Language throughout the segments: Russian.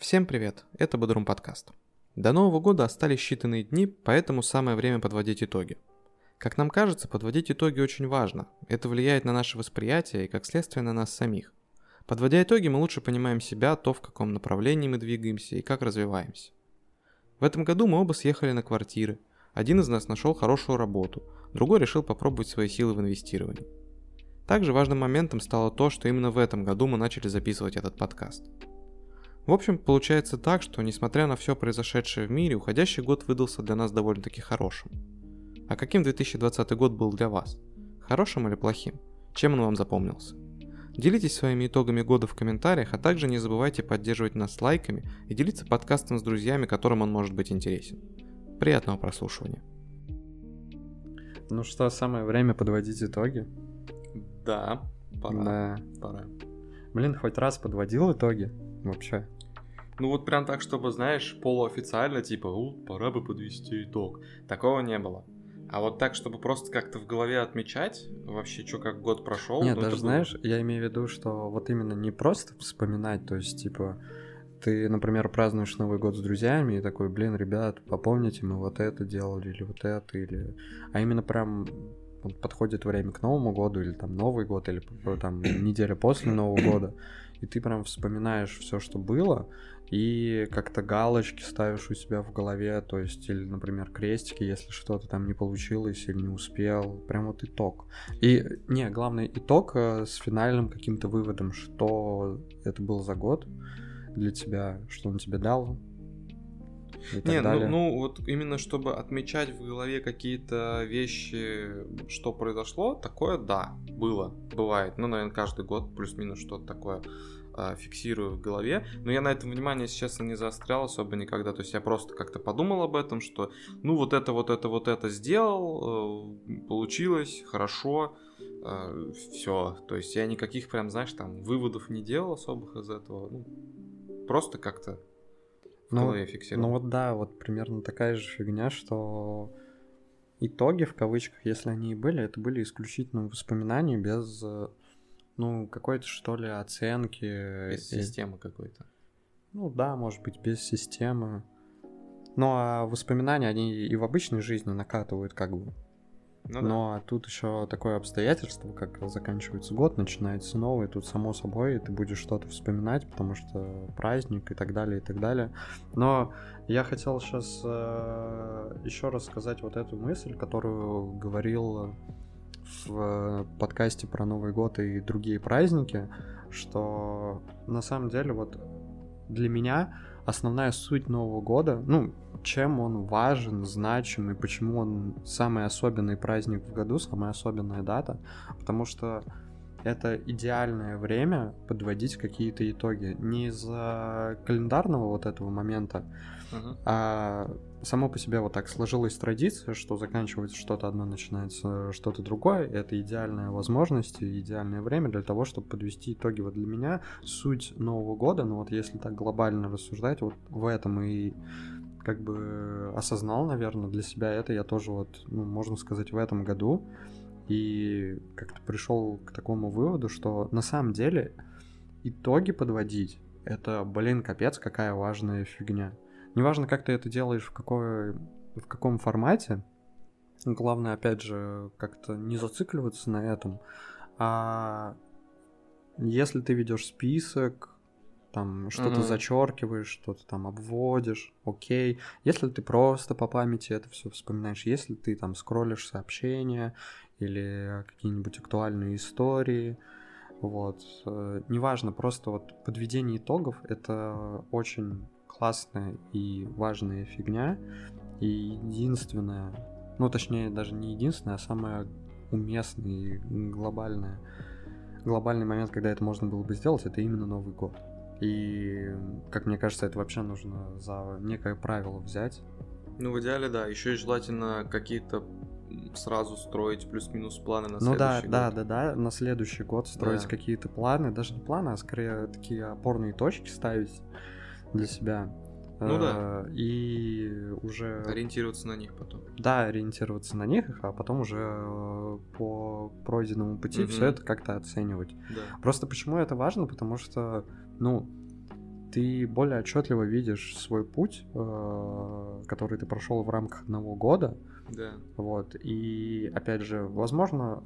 Всем привет, это Бодрум подкаст. До Нового года остались считанные дни, поэтому самое время подводить итоги. Как нам кажется, подводить итоги очень важно. Это влияет на наше восприятие и, как следствие, на нас самих. Подводя итоги, мы лучше понимаем себя, то, в каком направлении мы двигаемся и как развиваемся. В этом году мы оба съехали на квартиры. Один из нас нашел хорошую работу, другой решил попробовать свои силы в инвестировании. Также важным моментом стало то, что именно в этом году мы начали записывать этот подкаст – в общем, получается так, что несмотря на все произошедшее в мире, уходящий год выдался для нас довольно-таки хорошим. А каким 2020 год был для вас? Хорошим или плохим? Чем он вам запомнился? Делитесь своими итогами года в комментариях, а также не забывайте поддерживать нас лайками и делиться подкастом с друзьями, которым он может быть интересен. Приятного прослушивания. Ну что, самое время подводить итоги? Да, пора. Да. Пора. Блин, хоть раз подводил итоги вообще. Ну вот прям так, чтобы, знаешь, полуофициально, типа, у, пора бы подвести итог. Такого не было. А вот так, чтобы просто как-то в голове отмечать, вообще, что как год прошел. Нет, ну, даже знаешь, было... я имею в виду, что вот именно не просто вспоминать, то есть, типа, ты, например, празднуешь Новый год с друзьями и такой, блин, ребят, попомните, мы вот это делали, или вот это, или... А именно прям подходит время к Новому году, или там Новый год, или там неделя после Нового года, и ты прям вспоминаешь все, что было, и как-то галочки ставишь у себя в голове, то есть, или, например, крестики, если что-то там не получилось или не успел, прям вот итог. И, не, главный итог э, с финальным каким-то выводом, что это был за год для тебя, что он тебе дал, не, ну, ну вот именно чтобы отмечать в голове какие-то вещи, что произошло, такое да, было, бывает. Ну, наверное, каждый год плюс-минус что-то такое а, фиксирую в голове. Но я на этом внимание, если честно, не заострял особо никогда. То есть я просто как-то подумал об этом, что ну вот это, вот это, вот это сделал, э, получилось, хорошо, э, все. То есть я никаких прям, знаешь, там выводов не делал особых из этого. Ну, просто как-то ну, голове фиксировал. Ну вот да, вот примерно такая же фигня, что итоги в кавычках, если они и были, это были исключительно воспоминания без ну, какой-то, что ли, оценки. Без системы какой-то. Ну да, может быть, без системы. Ну а воспоминания, они и в обычной жизни накатывают как бы. Ну, Но да. тут еще такое обстоятельство, как заканчивается год, начинается новый, тут само собой ты будешь что-то вспоминать, потому что праздник и так далее, и так далее. Но я хотел сейчас э, еще раз сказать вот эту мысль, которую говорил в подкасте про Новый год и другие праздники, что на самом деле вот для меня основная суть Нового года, ну, чем он важен, значим и почему он самый особенный праздник в году, самая особенная дата, потому что это идеальное время подводить какие-то итоги. Не из-за календарного вот этого момента, uh-huh. а само по себе вот так сложилась традиция, что заканчивается что-то одно, начинается что-то другое. Это идеальная возможность и идеальное время для того, чтобы подвести итоги. Вот для меня суть Нового года, ну вот если так глобально рассуждать, вот в этом и как бы осознал, наверное, для себя это. Я тоже вот, ну, можно сказать, в этом году. И как-то пришел к такому выводу, что на самом деле итоги подводить это, блин, капец, какая важная фигня. Неважно, как ты это делаешь, в, какой, в каком формате, главное, опять же, как-то не зацикливаться на этом, а если ты ведешь список, там что-то mm-hmm. зачеркиваешь, что-то там обводишь, окей. Если ты просто по памяти это все вспоминаешь, если ты там скроллишь сообщения или какие-нибудь актуальные истории, вот, э, неважно, просто вот подведение итогов это очень классная и важная фигня, и единственная, ну точнее даже не единственная, а самая уместная и глобальная глобальный момент, когда это можно было бы сделать, это именно Новый год. И, как мне кажется, это вообще нужно за некое правило взять. Ну, в идеале, да. Еще и желательно какие-то сразу строить плюс-минус планы на ну, следующий да, год. Ну да, да, да, на следующий год строить да. какие-то планы, даже не планы, а скорее такие опорные точки ставить для себя. Ну да. Э, и уже... Ориентироваться на них потом. Да, ориентироваться на них, а потом уже э, по пройденному пути угу. все это как-то оценивать. Да. Просто почему это важно? Потому что, ну, ты более отчетливо видишь свой путь, э, который ты прошел в рамках одного года. Да. Вот. И опять же, возможно,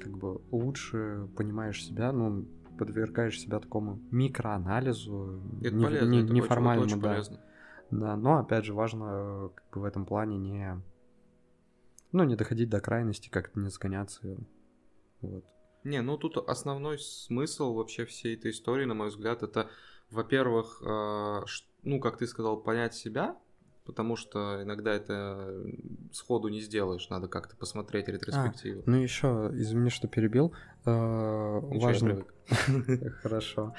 как бы лучше понимаешь себя, ну, подвергаешь себя такому микроанализу, Это не, полезно, не- это очень- неформальному, очень да. полезно. Да, но опять же важно как бы в этом плане не, ну, не доходить до крайности, как-то не сгоняться. Вот. Не, ну тут основной смысл вообще всей этой истории, на мой взгляд, это, во-первых, э, ну, как ты сказал, понять себя, потому что иногда это сходу не сделаешь, надо как-то посмотреть ретроспективу. Ну еще, извини, что перебил. э, важно. Хорошо.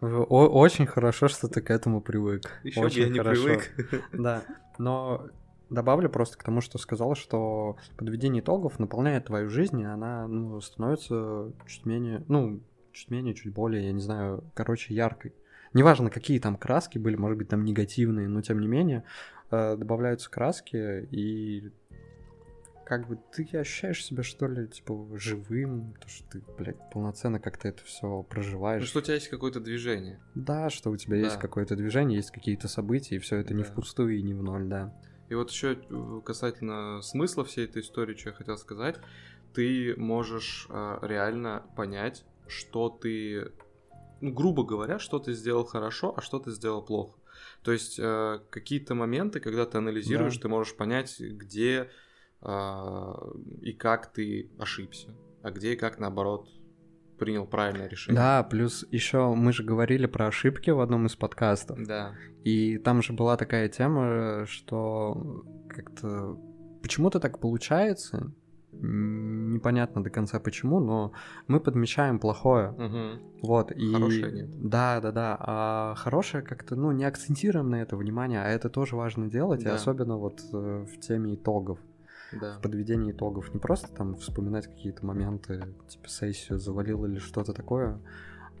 Очень хорошо, что ты к этому привык. Очень я не привык. Да, но добавлю просто к тому, что сказал, что подведение итогов наполняет твою жизнь, и она ну, становится чуть менее, ну, чуть менее, чуть более, я не знаю, короче, яркой. Неважно, какие там краски были, может быть, там негативные, но тем не менее э, добавляются краски, и как бы ты ощущаешь себя, что ли, типа, живым, то, что ты, блядь, полноценно как-то это все Ну, проживаешь. что у тебя есть какое-то движение. Да, что у тебя есть Да. какое-то движение, есть какие-то события, и все это не Да. впустую и не в ноль, да. И вот еще касательно смысла всей этой истории, что я хотел сказать, ты можешь э, реально понять, что ты, ну, грубо говоря, что ты сделал хорошо, а что ты сделал плохо. То есть э, какие-то моменты, когда ты анализируешь, Да. ты можешь понять, где э, и как ты ошибся, а где и как наоборот принял правильное решение. Да, плюс еще мы же говорили про ошибки в одном из подкастов. Да. И там же была такая тема, что как-то почему-то так получается. Непонятно до конца почему, но мы подмечаем плохое. Мгм. Вот, и... Хорошее нет. Да, да, да. А хорошее как-то, ну, не акцентируем на это внимание, а это тоже важно делать, и Да. особенно вот э, в теме итогов. Да. в подведении итогов. Не просто там вспоминать какие-то моменты, типа сессию завалил или что-то такое,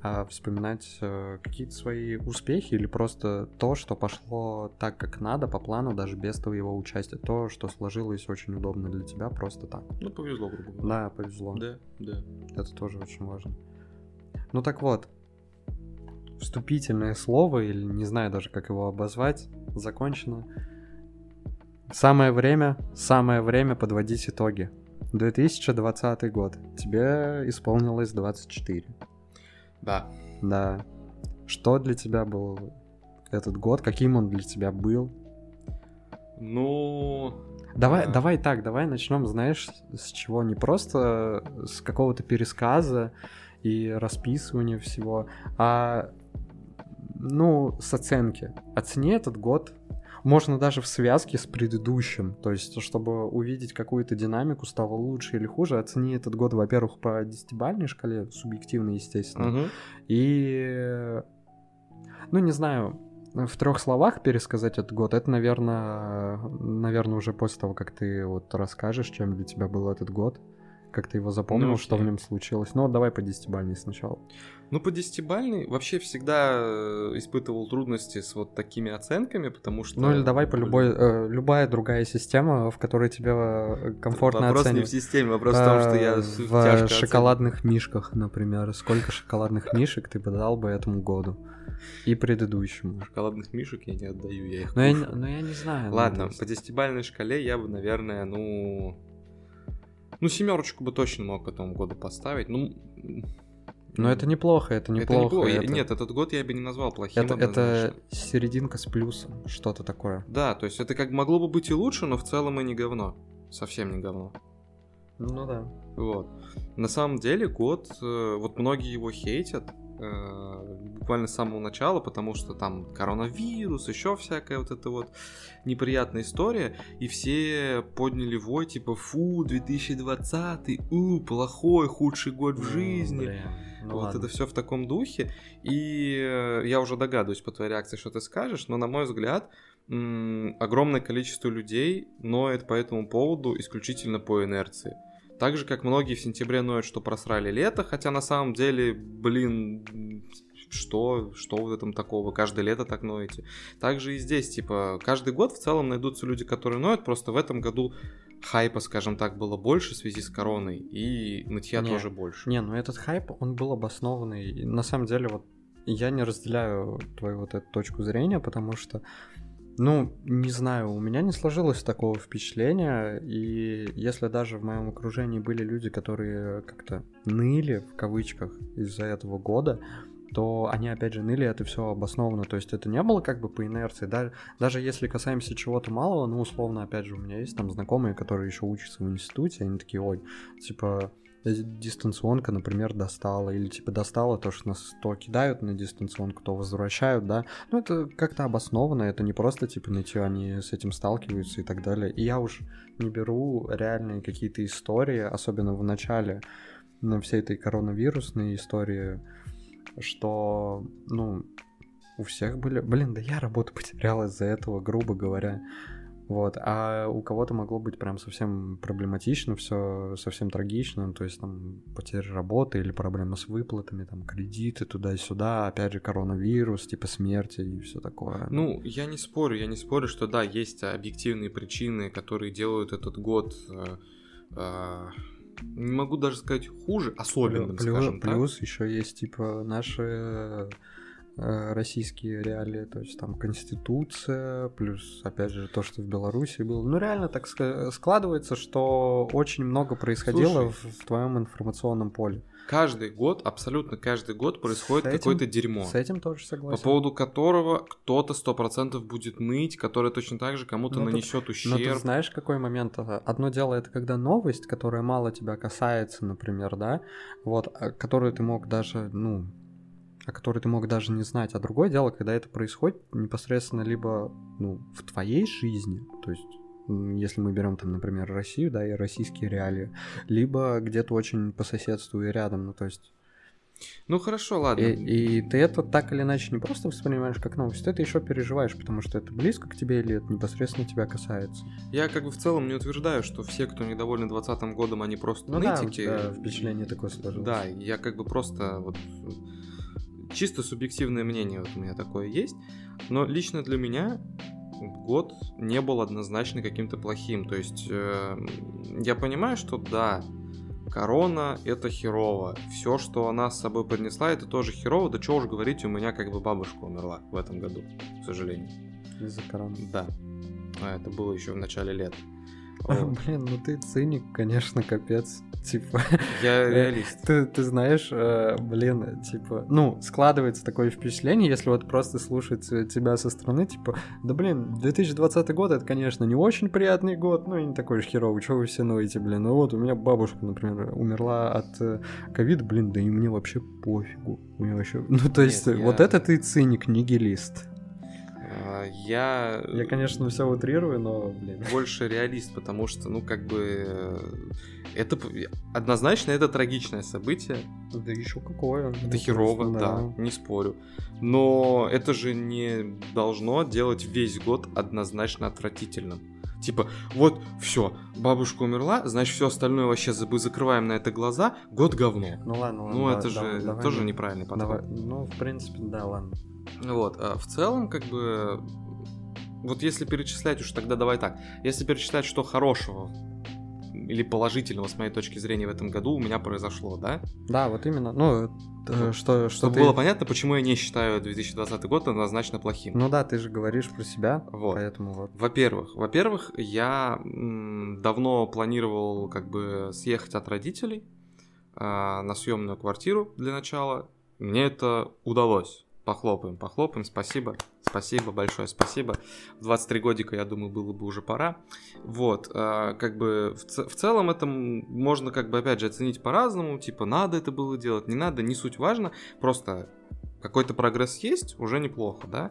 а вспоминать э, какие-то свои успехи или просто то, что пошло так, как надо, по плану, даже без твоего участия. То, что сложилось очень удобно для тебя, просто так. Ну, повезло, грубо говоря. Да, повезло. Да, да. Это тоже очень важно. Ну так вот, вступительное слово, или не знаю даже, как его обозвать, закончено. Самое время, самое время подводить итоги. 2020 год. Тебе исполнилось 24. Да. Да. Что для тебя был этот год? Каким он для тебя был? Ну, Давай, Да. давай так, давай начнем, знаешь, с чего? Не просто с какого-то пересказа и расписывания всего, а ну, с оценки. Оцени этот год. Можно даже в связке с предыдущим. То есть, чтобы увидеть какую-то динамику, стало лучше или хуже, оцени этот год, во-первых, по десятибальной шкале, субъективно, естественно. мгм. И, ну, не знаю, в трех словах пересказать этот год, это, наверное, наверное, уже после того, как ты вот расскажешь, чем для тебя был этот год, как ты его запомнил, Ну, что в нем случилось. Ну, давай по десятибальной сначала. Ну, по десятибальной вообще всегда э, испытывал трудности с вот такими оценками, потому что... Ну, или давай по любой, э, любая другая система, в которой тебе э, комфортно Вопрос не оценивать. в системе, вопрос в том, что я Э, в тяжко шоколадных мишках, например. Сколько шоколадных мишек ты подал бы этому году и предыдущему? оцениваю. Шоколадных мишек я не отдаю, я их Но я, кушаю. не- но я не знаю. ну, Ладно, по десятибальной шкале я бы, наверное, ну... Ну, семерочку бы точно мог к этому году поставить. Ну, Но это неплохо, это это неплохо. неплохо. Я- это- Нет, этот год я бы не назвал плохим Это, это серединка с плюсом, что-то такое. Да, то есть это как могло бы быть и лучше, но в целом и не говно. Совсем не говно. Ну да. Вот. На самом деле год, э, вот многие его хейтят, буквально с самого начала, потому что там коронавирус, еще всякая вот эта вот неприятная история, и все подняли вой, типа, фу, 2020, у, плохой, худший год в жизни. Ну, вот ладно. это все в таком духе. И э, я уже догадываюсь по твоей реакции, что ты скажешь, но на мой взгляд, огромное количество людей ноет по этому поводу исключительно по инерции. Так же, как многие в сентябре ноют, что просрали лето, хотя на самом деле, блин, что, что в этом такого? Каждое лето так ноете. Также и здесь, типа, каждый год в целом найдутся люди, которые ноют, просто в этом году хайпа, скажем так, было больше в связи с короной, и нытья Не, тоже больше. Не, ну этот хайп, он был обоснованный. На самом деле, вот я не разделяю твою вот эту точку зрения, потому что, ну, не знаю, у меня не сложилось такого впечатления, и если даже в моем окружении были люди, которые как-то ныли, в кавычках, из-за этого года, то они опять же ныли, это все обосновано. То есть это не было как бы по инерции. Даже, даже если касаемся чего-то малого, ну, условно, опять же, у меня есть там знакомые, которые еще учатся в институте, они такие, ой, типа, дистанционка, например, достала, или типа достала то, что нас то кидают на дистанционку, то возвращают, да, ну это как-то обосновано, это не просто типа найти, они с этим сталкиваются и так далее. И я уж не беру реальные какие-то истории, особенно в начале на всей этой коронавирусной истории, что, ну, у всех были... Блин, да я работу потерял из-за этого, грубо говоря. Вот, а у кого-то могло быть прям совсем проблематично, все совсем трагично, то есть там потеря работы или проблемы с выплатами, там кредиты туда-сюда, опять же коронавирус, типа смерти и все такое. Ну, я не спорю, я не спорю, что да, есть объективные причины, которые делают этот год э, э, не могу даже сказать хуже, особенным, плюс, скажем так. Плюс еще есть типа наши российские реалии, то есть там конституция, плюс, опять же, то, что в Беларуси было. Ну, реально так складывается, что очень много происходило Слушай, в, в твоем информационном поле. Каждый год, абсолютно каждый год происходит какое-то дерьмо. С этим тоже согласен. По поводу которого кто-то сто процентов будет ныть, который точно так же кому-то ну, нанесет ущерб. Но ты знаешь, какой момент? Одно дело это когда новость, которая мало тебя касается, например, да, вот, а, которую ты мог даже, ну, о которой ты мог даже не знать. А другое дело, когда это происходит непосредственно либо ну, в твоей жизни, то есть если мы берем там, например, Россию, да, и российские реалии, либо где-то очень по соседству и рядом, ну то есть ну хорошо, ладно. И, и ты это так или иначе не просто воспринимаешь как новость, ты это еще переживаешь, потому что это близко к тебе или это непосредственно тебя касается. Я как бы в целом не утверждаю, что все, кто недовольны 2020 годом, они просто ну, нытики. Да, впечатление такое сложилось. Да, я как бы просто вот чисто субъективное мнение вот у меня такое есть, но лично для меня год не был однозначно каким-то плохим. То есть э, я понимаю, что да, корона это херово. Все, что она с собой принесла, это тоже херово. Да что уж говорить, у меня как бы бабушка умерла в этом году, к сожалению. Из-за короны. Да. А это было еще в начале лет. Блин, ну ты циник, конечно, капец. Типа. Я э, реалист. Ты, ты знаешь, э, блин, типа, ну, складывается такое впечатление, если вот просто слушать тебя со стороны, типа, да блин, 2020 год это, конечно, не очень приятный год, ну и не такой уж херовый, что вы все ноете, блин. Ну вот у меня бабушка, например, умерла от э, ковида, блин, да и мне вообще пофигу. У меня вообще. Ну, то есть, Нет, вот я... это ты циник, нигилист. Я... Я, конечно, все утрирую, но, блин. Больше реалист, потому что, ну, как бы... Э, это однозначно это трагичное событие. Да еще какое. Это ну, херово, да. да, не спорю. Но это же не должно делать весь год однозначно отвратительным. Типа, вот, все, бабушка умерла, значит, все остальное вообще мы закрываем на это глаза, год говно. Ну ладно, ладно. Ну, это давай, же давай, тоже неправильный подход. Давай. Ну, в принципе, да, ладно. Вот, а в целом, как бы, вот если перечислять уж тогда давай так, если перечислять, что хорошего или положительного с моей точки зрения в этом году у меня произошло, да? Да, вот именно. Ну, э, что, что Чтобы ты... было понятно, почему я не считаю 2020 год однозначно плохим. Ну да, ты же говоришь про себя, вот. поэтому вот. Во-первых, во-первых, я давно планировал как бы съехать от родителей э, на съемную квартиру для начала. Мне это удалось. Похлопаем, похлопаем, спасибо, спасибо, большое спасибо. В 23 годика, я думаю, было бы уже пора. Вот, э, как бы в, в целом это можно как бы опять же оценить по-разному, типа надо это было делать, не надо, не суть важно, просто какой-то прогресс есть, уже неплохо, да.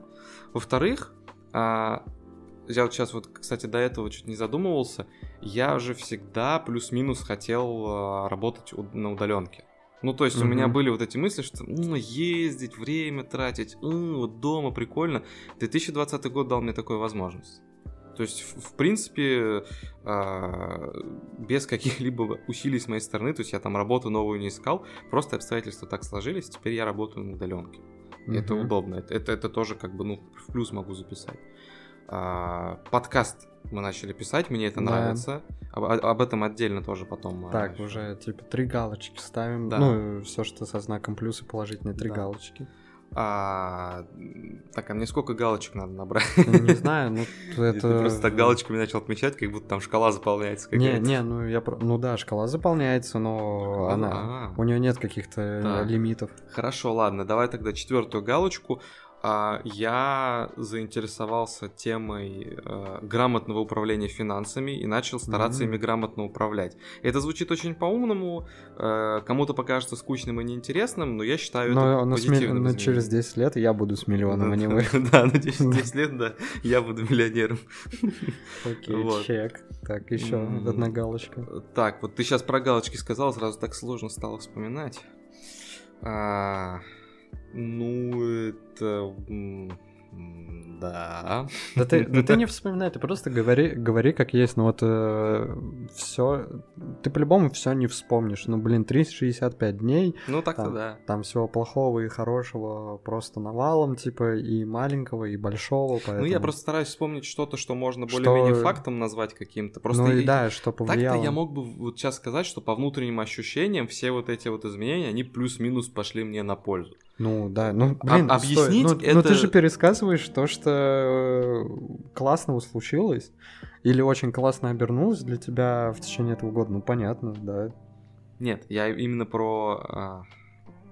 Во-вторых, э, я вот сейчас вот, кстати, до этого чуть не задумывался, я же всегда плюс-минус хотел э, работать на удаленке. Ну, то есть mm-hmm. у меня были вот эти мысли, что ну, ездить, время тратить, ну, вот дома прикольно. 2020 год дал мне такую возможность. То есть, в, в принципе, э, без каких-либо усилий с моей стороны, то есть я там работу новую не искал, просто обстоятельства так сложились, теперь я работаю на удаленке. Mm-hmm. Это удобно, это, это, это тоже как бы, ну, в плюс могу записать. А, подкаст мы начали писать, мне это да. нравится. Об, об этом отдельно тоже потом. А, так, еще. уже типа три галочки ставим. Да. Ну, все, что со знаком плюс и положительные три да. галочки. А, так, а мне сколько галочек надо набрать? Не знаю, ну это... Ты просто так галочками начал отмечать, как будто там шкала заполняется. Не, не, ну я... Ну да, шкала заполняется, но она... У нее нет каких-то лимитов. Хорошо, ладно, давай тогда четвертую галочку. А, я заинтересовался темой э, грамотного управления финансами и начал стараться mm-hmm. ими грамотно управлять. Это звучит очень по-умному, э, кому-то покажется скучным и неинтересным, но я считаю но, это но позитивным. Но через 10 лет я буду с миллионом, а вы. Да, на 10 лет, да, я буду миллионером. Окей, чек. Так, еще одна галочка. Так, вот ты сейчас про галочки сказал, сразу так сложно стало вспоминать. Ну, это... Да. Да ты, да ты не вспоминай, ты просто говори, говори как есть. Ну вот э, все, ты по-любому все не вспомнишь. Ну блин, 365 дней. Ну так-то там, да. Там всего плохого и хорошего просто навалом, типа и маленького, и большого. Поэтому... Ну я просто стараюсь вспомнить что-то, что можно более-менее фактом назвать каким-то. Просто ну и, и да, что повлияло. Так-то я мог бы вот сейчас сказать, что по внутренним ощущениям все вот эти вот изменения, они плюс-минус пошли мне на пользу. Ну да, ну блин, а, объяснить стой, ну, это... Ну ты же пересказываешь то, что э, классного случилось, или очень классно обернулось для тебя в течение этого года, ну понятно, да. Нет, я именно про... А...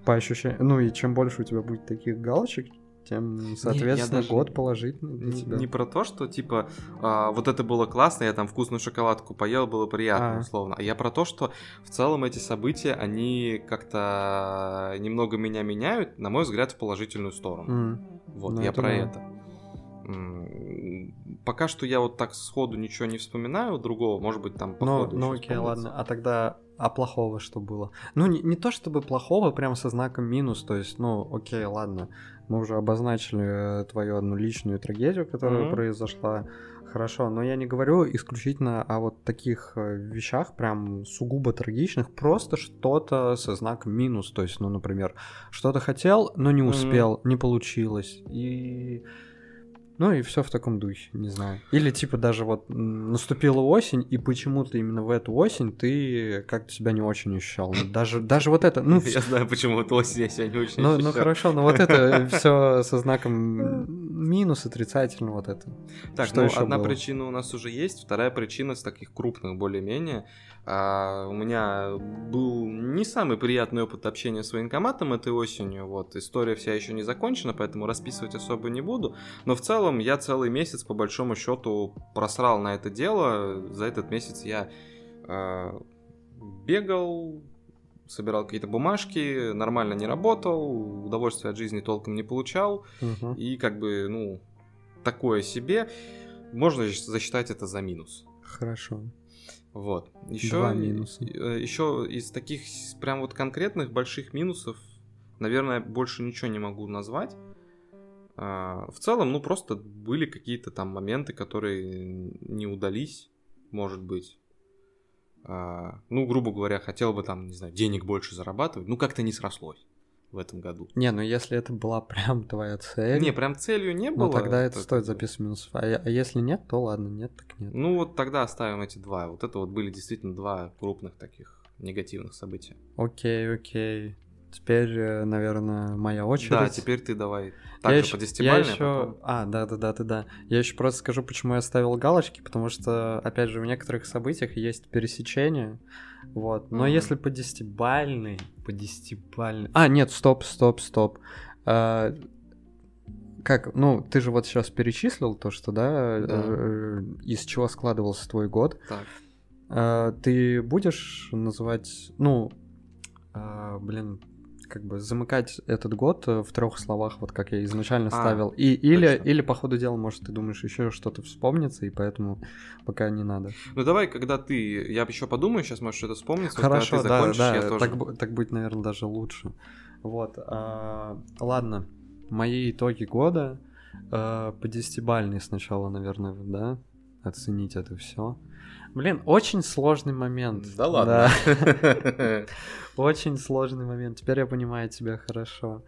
По ощущениям, ну и чем больше у тебя будет таких галочек, тем, соответственно, не, год положительный для не, тебя. Не про то, что, типа, а, вот это было классно, я там вкусную шоколадку поел, было приятно, а. условно. А я про то, что в целом эти события, они как-то немного меня меняют, на мой взгляд, в положительную сторону. Mm. Вот, ну, я это про да. это. Пока что я вот так сходу ничего не вспоминаю другого, может быть, там по Ну, ну окей, ладно. А тогда а плохого что было? Ну, не, не то чтобы плохого, прям со знаком минус, то есть, ну, окей, ладно, мы уже обозначили твою одну личную трагедию, которая mm-hmm. произошла. Хорошо, но я не говорю исключительно о вот таких э, вещах, прям сугубо трагичных, просто что-то со знаком минус. То есть, ну, например, что-то хотел, но не успел, mm-hmm. не получилось. И ну и все в таком духе, не знаю. Или типа даже вот наступила осень, и почему-то именно в эту осень ты как-то себя не очень ощущал. Ну, даже, даже вот это... Ну, я знаю, почему эту осень я себя не очень ну, ощущал. Ну хорошо, но вот это все со знаком минус, отрицательно вот это. Так, Что ну одна было? причина у нас уже есть, вторая причина с таких крупных более-менее а у меня был не самый приятный опыт общения с военкоматом этой осенью. Вот, история вся еще не закончена, поэтому расписывать особо не буду. Но в целом я целый месяц, по большому счету, просрал на это дело. За этот месяц я э, бегал, собирал какие-то бумажки, нормально не работал, удовольствия от жизни толком не получал. Угу. И как бы, ну, такое себе. Можно засчитать это за минус. Хорошо. Вот. Еще, Два минуса. Э, Еще из таких прям вот конкретных больших минусов, наверное, больше ничего не могу назвать. А, в целом, ну просто были какие-то там моменты, которые не удались, может быть. А, ну, грубо говоря, хотел бы там, не знаю, денег больше зарабатывать, ну как-то не срослось в этом году. Не, ну если это была прям твоя цель... Не, прям целью не было. Ну тогда это стоит записывать минусов. А, а если нет, то ладно, нет, так нет. Ну вот тогда оставим эти два. Вот это вот были действительно два крупных таких негативных события. Окей, окей. Теперь, э, наверное, моя очередь. Да, теперь ты давай. Так я же по десятибалльной, я еще... потом... А, да, да, да, да, да. Я еще просто скажу, почему я ставил галочки, потому что, опять же, в некоторых событиях есть пересечение. Вот. Но mm-hmm. если по десятибальной, по десятибальной. А, нет, стоп, стоп, стоп. А, как, ну, ты же вот сейчас перечислил то, что, да, да. Э, из чего складывался твой год. Так. А, ты будешь называть, ну, а, блин, как бы замыкать этот год э, в трех словах, вот как я изначально а, ставил. И, или, или по ходу дела, может, ты думаешь, еще что-то вспомнится, и поэтому пока не надо. Ну давай, когда ты. Я еще подумаю, сейчас может что-то вспомнится. Хорошо, когда ты закончишь, да, да, тоже... так, так будет, наверное, даже лучше. Вот. А, ладно, мои итоги года. А, по десятибальной сначала, наверное, да, оценить это все. Блин, очень сложный момент. Да ладно. Очень сложный момент. Теперь я понимаю тебя хорошо.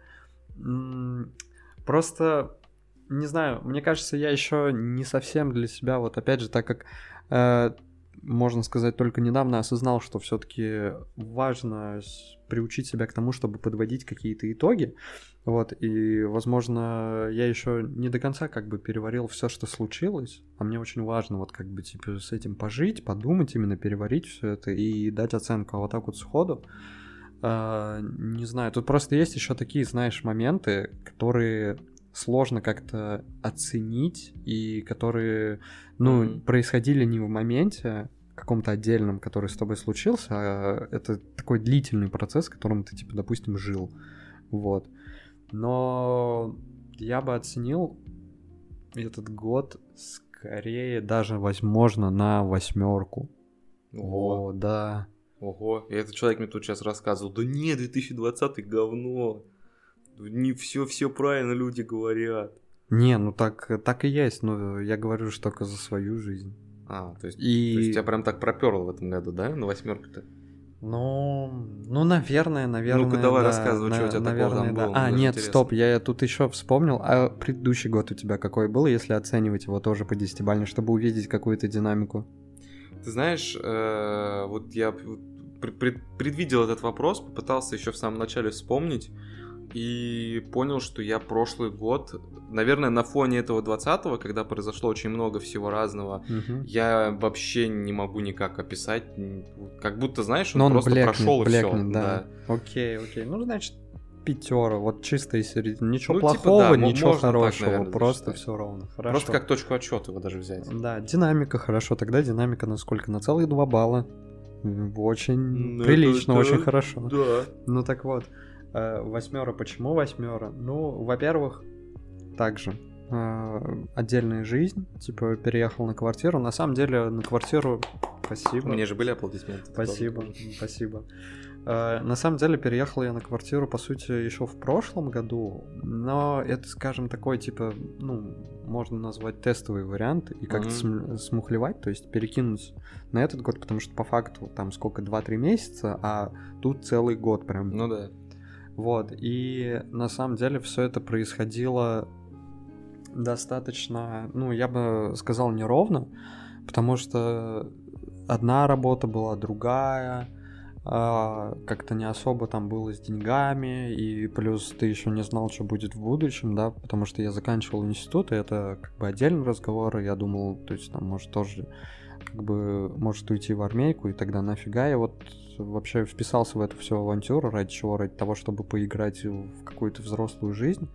Просто, не знаю, мне кажется, я еще не совсем для себя, вот опять же, так как э, можно сказать, только недавно осознал, что все-таки важно приучить себя к тому, чтобы подводить какие-то итоги. Вот, и, возможно, я еще не до конца как бы переварил все, что случилось, а мне очень важно вот как бы типа с этим пожить, подумать, именно переварить все это и дать оценку. А вот так вот сходу, э, не знаю, тут просто есть еще такие, знаешь, моменты, которые сложно как-то оценить и которые, ну, mm-hmm. происходили не в моменте, каком-то отдельном, который с тобой случился, а это такой длительный процесс, которым ты, типа, допустим, жил. Вот. Но я бы оценил этот год скорее даже, возможно, на восьмерку. Ого. О, да. Ого, и этот человек мне тут сейчас рассказывал, да не, 2020 говно. Не все, все правильно люди говорят. Не, ну так, так и есть, но я говорю же только за свою жизнь. А, то есть, и... то есть тебя прям так проперло в этом году, да, на восьмерку-то? Ну, ну, наверное, наверное. Ну-ка, давай да, рассказывай, на, что у тебя наверное, такого там да. было. А, нет, интересно. стоп, я тут еще вспомнил. А предыдущий год у тебя какой был, если оценивать его тоже по десятибалльной, чтобы увидеть какую-то динамику? Ты знаешь, э, вот я предвидел этот вопрос, попытался еще в самом начале вспомнить и понял, что я прошлый год, наверное, на фоне этого 20-го, когда произошло очень много всего разного, угу. я вообще не могу никак описать, как будто, знаешь, он, Но он просто блекнет, прошел и все. Да. да. Окей, окей. Ну, значит, пятера, вот чистая середина. Ничего ну, плохого, типа, да, ничего хорошего, так, наверное, просто все ровно. Хорошо. Просто как точку отчета его даже взять. Да, динамика хорошо. Тогда динамика на сколько? На целых два балла. Очень ну, прилично, это, очень хорошо. Да. Ну так вот. Э, восьмера. Почему восьмера? Ну, во-первых, также э, отдельная жизнь, типа переехал на квартиру. На самом деле на квартиру, спасибо. Мне же были аплодисменты. Спасибо, спасибо. Э, на самом деле переехал я на квартиру, по сути, еще в прошлом году, но это, скажем, такой, типа, ну, можно назвать тестовый вариант и как-то mm-hmm. смухлевать, то есть перекинуть на этот год, потому что по факту там сколько, 2-3 месяца, а тут целый год прям. Ну да. Вот, и на самом деле все это происходило достаточно, ну, я бы сказал, неровно, потому что одна работа была другая, а, как-то не особо там было с деньгами, и плюс ты еще не знал, что будет в будущем, да, потому что я заканчивал институт, и это как бы отдельный разговор, и я думал, то есть там может тоже как бы может уйти в армейку, и тогда нафига я вот вообще вписался в эту всю авантюру, ради чего? Ради того, чтобы поиграть в какую-то взрослую жизнь.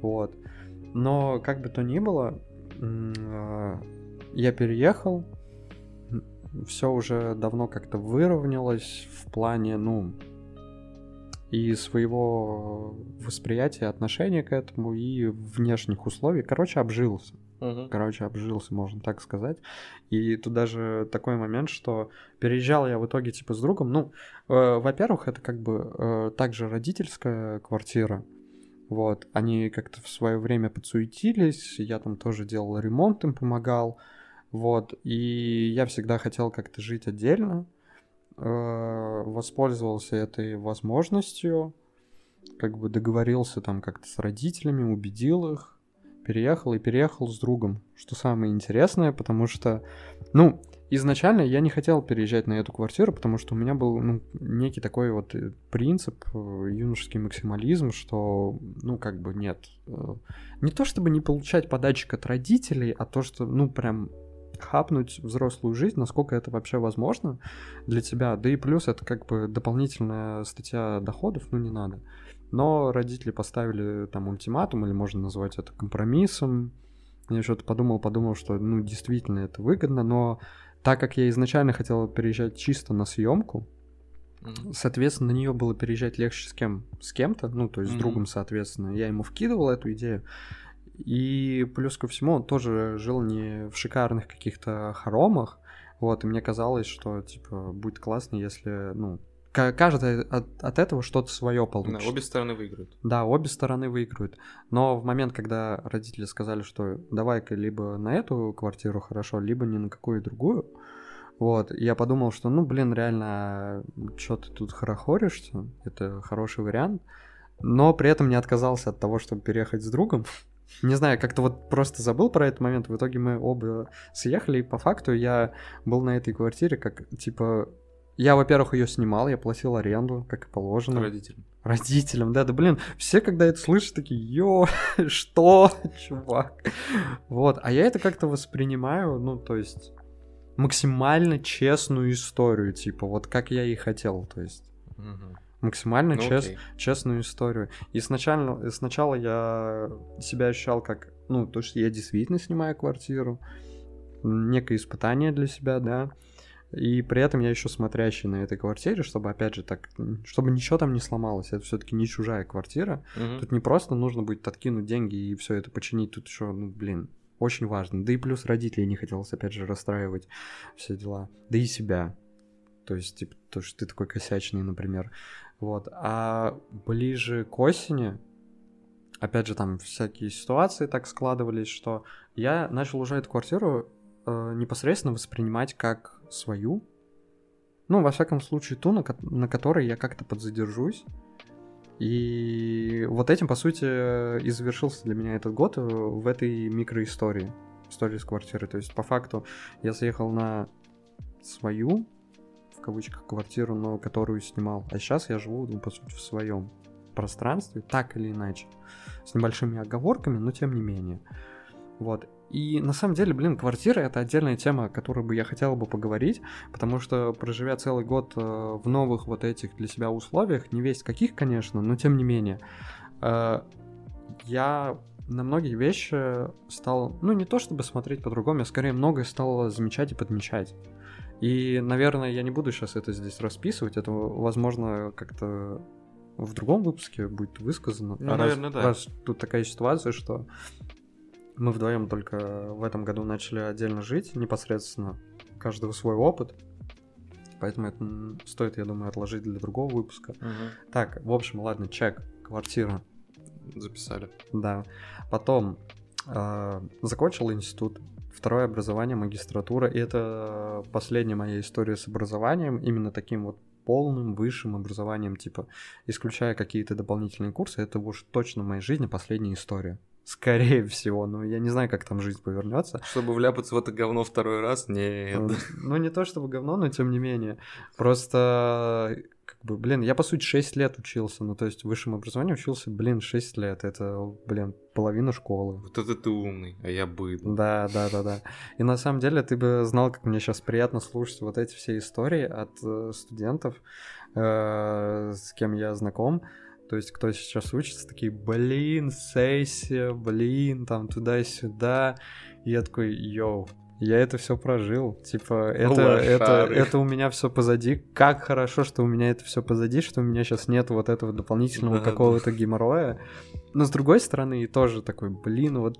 Вот. Но как бы то ни было, а, я переехал, все уже давно как-то выровнялось в плане, ну, и своего восприятия, отношения к этому, и внешних условий. Короче, обжился. Угу. Короче, обжился, можно так сказать. И тут даже такой момент, что переезжал я в итоге типа с другом. Ну, э, во-первых, это как бы э, также родительская квартира. Вот, они как-то в свое время подсуетились, я там тоже делал ремонт, им помогал. Вот, и я всегда хотел как-то жить отдельно. Э, воспользовался этой возможностью, как бы договорился там как-то с родителями, убедил их переехал и переехал с другом, что самое интересное, потому что, ну, изначально я не хотел переезжать на эту квартиру, потому что у меня был ну, некий такой вот э, принцип, э, юношеский максимализм, что, ну, как бы нет. Э, не то чтобы не получать подачек от родителей, а то, что, ну, прям хапнуть взрослую жизнь, насколько это вообще возможно для тебя. Да и плюс это как бы дополнительная статья доходов, ну, не надо. Но родители поставили там ультиматум, или можно назвать это компромиссом. Я что-то подумал, подумал, что ну действительно это выгодно, но так как я изначально хотел переезжать чисто на съемку, mm-hmm. соответственно, на нее было переезжать легче с кем? С кем-то, ну, то есть mm-hmm. с другом, соответственно. Я ему вкидывал эту идею. И плюс ко всему, он тоже жил не в шикарных каких-то хоромах. Вот, и мне казалось, что, типа, будет классно, если, ну, каждый от, от этого что-то свое получит. Да, обе стороны выиграют. Да, обе стороны выиграют. Но в момент, когда родители сказали, что давай-ка либо на эту квартиру хорошо, либо ни на какую другую, вот, я подумал, что, ну, блин, реально, что ты тут хорохоришься, это хороший вариант, но при этом не отказался от того, чтобы переехать с другом. Не знаю, как-то вот просто забыл про этот момент. В итоге мы оба съехали, и по факту я был на этой квартире как, типа, я, во-первых, ее снимал, я платил аренду, как и положено. Родителям. Родителям, да, да, блин, все, когда это слышат, такие, ё, что, чувак? Вот, а я это как-то воспринимаю, ну, то есть, максимально честную историю, типа, вот как я и хотел, то есть. Мгм. Максимально Ну, чес- окей. честную историю. И сначала, сначала я себя ощущал как, ну, то, что я действительно снимаю квартиру, некое испытание для себя, да. И при этом я еще смотрящий на этой квартире, чтобы, опять же, так, чтобы ничего там не сломалось. Это все-таки не чужая квартира. Мгм. Тут не просто нужно будет откинуть деньги и все это починить. Тут еще, ну, блин, очень важно. Да и плюс родителей не хотелось, опять же, расстраивать все дела. Да и себя. То есть, типа, то, что ты такой косячный, например. Вот. А ближе к осени, опять же, там всякие ситуации так складывались, что я начал уже эту квартиру э, непосредственно воспринимать как свою. Ну, во всяком случае, ту, на, ко- на которой я как-то подзадержусь. И вот этим, по сути, и завершился для меня этот год э, в этой микроистории. Истории с квартиры. То есть, по факту, я заехал на свою, в кавычках, квартиру, но которую снимал. А сейчас я живу, ну, по сути, в своем пространстве, так или иначе. С небольшими оговорками, но тем не менее. Вот. И на самом деле, блин, квартира это отдельная тема, о которой бы я хотел бы поговорить, потому что проживя целый год э, в новых вот этих для себя условиях, не весь каких, конечно, но тем не менее, э, я на многие вещи стал, ну не то чтобы смотреть по-другому, я скорее многое стал замечать и подмечать. И, наверное, я не буду сейчас это здесь расписывать, это, возможно, как-то в другом выпуске будет высказано. Ну, раз, наверное, да. раз тут такая ситуация, что мы вдвоем только в этом году начали отдельно жить, непосредственно, каждого свой опыт. Поэтому это стоит, я думаю, отложить для другого выпуска. Мгм. Так, в общем, ладно, чек, квартира, Записали. да. Потом э, закончил институт, второе образование, магистратура. И это последняя моя история с образованием, именно таким вот полным высшим образованием, типа, исключая какие-то дополнительные курсы, это уж точно в моей жизни последняя история. Скорее всего, но я не знаю, как там жизнь повернется. Чтобы вляпаться в это говно второй раз, нет. Ну, Ну, не то чтобы говно, но тем не менее. Просто, как бы, блин, я, по сути, 6 лет учился. Ну, то есть в высшем образовании учился, блин, 6 лет. Это, блин, половина школы. Вот это ты умный, а я быдло. Да, да, да, да. И на самом деле ты бы знал, как мне сейчас приятно слушать вот эти все истории от э, студентов, э, с кем я знаком. То есть, кто сейчас учится, такие, блин, сессия, блин, там туда-сюда. И я такой, йоу, я это все прожил. Типа, это, это, Лошары. это у меня все позади. Как хорошо, что у меня это все позади, что у меня сейчас нет вот этого дополнительного Да, да. какого-то геморроя. Но с другой стороны, и тоже такой, блин, вот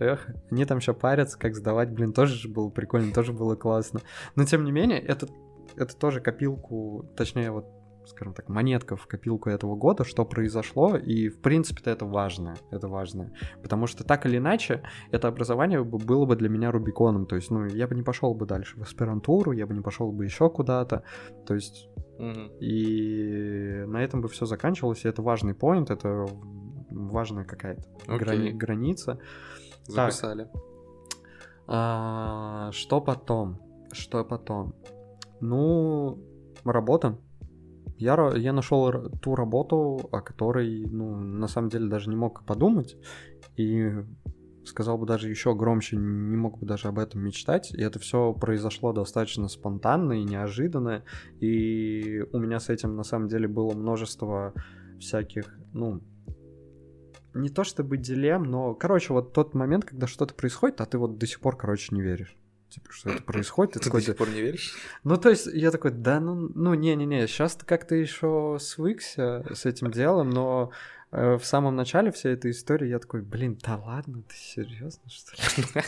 Эх, они там еще парятся, как сдавать, блин, тоже же было прикольно, тоже было классно. Но тем не менее, это, это тоже копилку, точнее, вот, скажем так, монетка в копилку этого года, что произошло, и в принципе-то это важно, это важно. Потому что так или иначе, это образование бы- было бы для меня Рубиконом, то есть, ну, я бы не пошел бы дальше в аспирантуру, я бы не пошел бы еще куда-то, то есть и на этом бы все заканчивалось, и это важный поинт, это важная какая-то грани- граница. Записали. А, что потом? Что потом? Ну, работа. Я, я нашел ту работу, о которой, ну, на самом деле даже не мог подумать. И сказал бы даже еще громче, не мог бы даже об этом мечтать. И это все произошло достаточно спонтанно и неожиданно. И у меня с этим на самом деле было множество всяких, ну, не то чтобы дилемм, но, короче, вот тот момент, когда что-то происходит, а ты вот до сих пор, короче, не веришь. Типа, что это происходит, ты Ты до сих пор не веришь? ну, то есть, я такой, да, ну, ну, не-не-не, сейчас ты как-то еще свыкся с этим делом, но э, в самом начале всей этой истории я такой, блин, да ладно, ты серьезно, что ли?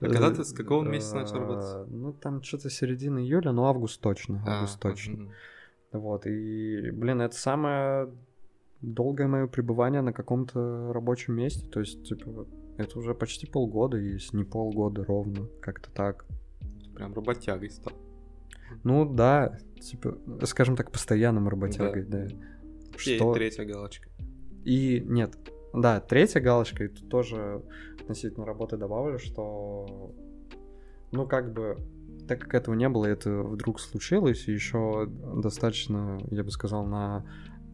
А когда ты- с какого месяца начал работать? Ну, там что-то середина июля, ну, август точно, А, август точно. Вот, и, блин, это самое долгое мое пребывание на каком-то рабочем месте, то есть, типа, это уже почти полгода, если не полгода ровно, как-то так. Прям работягой стал. Ну да, типа, скажем так, постоянным работягой, да. И Что? третья галочка. И нет, да, третья галочка, и тут тоже относительно работы добавлю, что, ну как бы, так как этого не было, это вдруг случилось, и еще достаточно, я бы сказал, на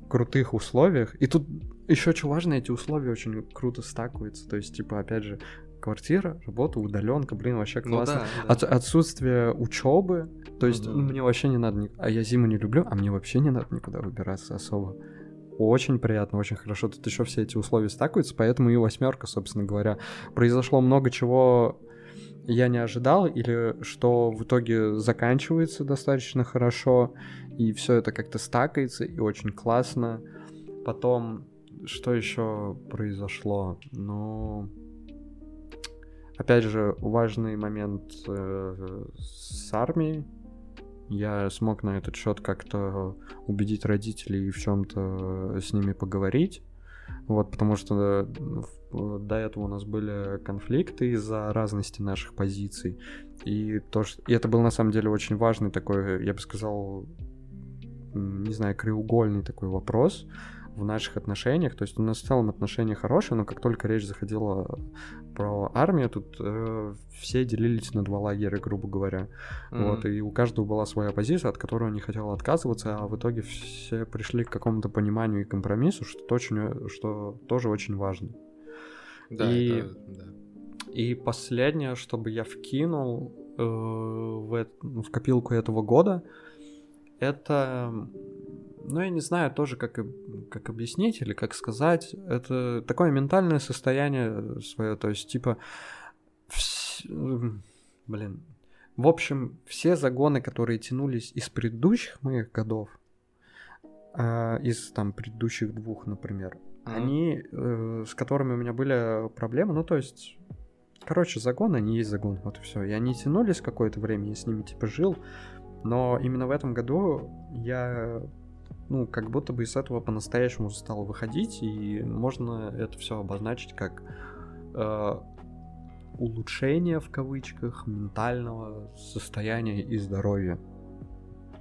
крутых условиях. И тут еще что важно, эти условия очень круто стакуются. То есть, типа, опять же, квартира, работа, удаленка, блин, вообще ну классно. Ну, да, да. От, отсутствие учебы, то есть ну, да. мне вообще не надо, а я зиму не люблю, а мне вообще не надо никуда выбираться особо. Очень приятно, очень хорошо. Тут еще все эти условия стакуются, поэтому и восьмерка, собственно говоря. Произошло много чего я не ожидал, или что в итоге заканчивается достаточно хорошо, и все это как-то стакается, и очень классно. Потом, что еще произошло? Ну, Опять же, важный момент э, с армией. Я смог на этот счет как-то убедить родителей в чем-то с ними поговорить. Вот, потому что до этого у нас были конфликты из-за разности наших позиций. И, то, что... и это был на самом деле очень важный такой, я бы сказал, не знаю, краеугольный такой вопрос, в наших отношениях. То есть у нас в целом отношения хорошие, но как только речь заходила про армию, тут э, все делились на два лагеря, грубо говоря. Mm-hmm. Вот, и у каждого была своя позиция, от которой он не хотел отказываться, а в итоге все пришли к какому-то пониманию и компромиссу, что, очень, что тоже очень важно. Да, и, это, да. и последнее, чтобы я вкинул э, в, в копилку этого года, это ну, я не знаю тоже, как, как объяснить или как сказать. Это такое ментальное состояние свое, то есть, типа, вс... блин, в общем, все загоны, которые тянулись из предыдущих моих годов, э, из там предыдущих двух, например, mm-hmm. они, э, с которыми у меня были проблемы, ну, то есть, короче, загон, они есть загон, вот и все. И они тянулись какое-то время, я с ними, типа, жил, но именно в этом году я ну, как будто бы из этого по-настоящему стало выходить, и можно это все обозначить как э, улучшение в кавычках ментального состояния и здоровья.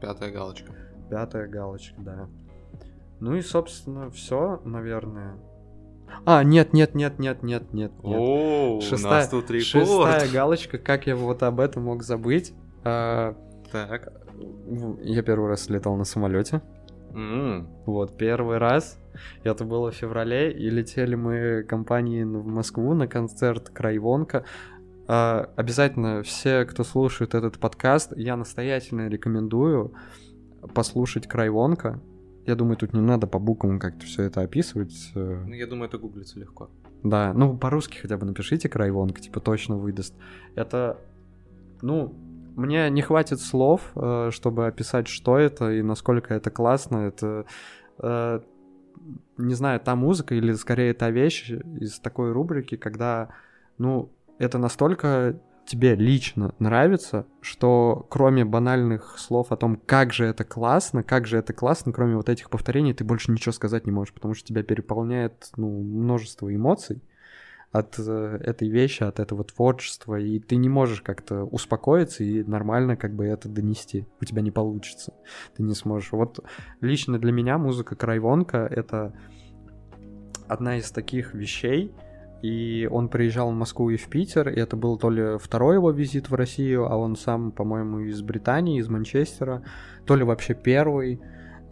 Пятая галочка. Пятая галочка, да. Ну и, собственно, все, наверное. А, нет, нет, нет, нет, нет, нет. О, шестая, у нас тут рекорд. Шестая галочка, как я вот об этом мог забыть? А, так. Я первый раз летал на самолете. Mm. Вот, первый раз. Это было в феврале, и летели мы компанией в Москву на концерт Крайвонка. А, обязательно все, кто слушает этот подкаст, я настоятельно рекомендую послушать Крайвонка. Я думаю, тут не надо по буквам как-то все это описывать. Э. Ну, я думаю, это гуглится легко. Да, ну по-русски хотя бы напишите Крайвонка, типа точно выдаст. Это, ну, мне не хватит слов, э, чтобы описать, что это и насколько это классно. Это, э, не знаю, та музыка или скорее та вещь из такой рубрики, когда, ну, это настолько тебе лично нравится, что кроме банальных слов о том, как же это классно, как же это классно, кроме вот этих повторений, ты больше ничего сказать не можешь, потому что тебя переполняет ну, множество эмоций от э, этой вещи, от этого творчества, и ты не можешь как-то успокоиться и нормально как бы это донести. У тебя не получится. Ты не сможешь. Вот лично для меня музыка Крайвонка — это одна из таких вещей, и он приезжал в Москву и в Питер, и это был то ли второй его визит в Россию, а он сам, по-моему, из Британии, из Манчестера, то ли вообще первый.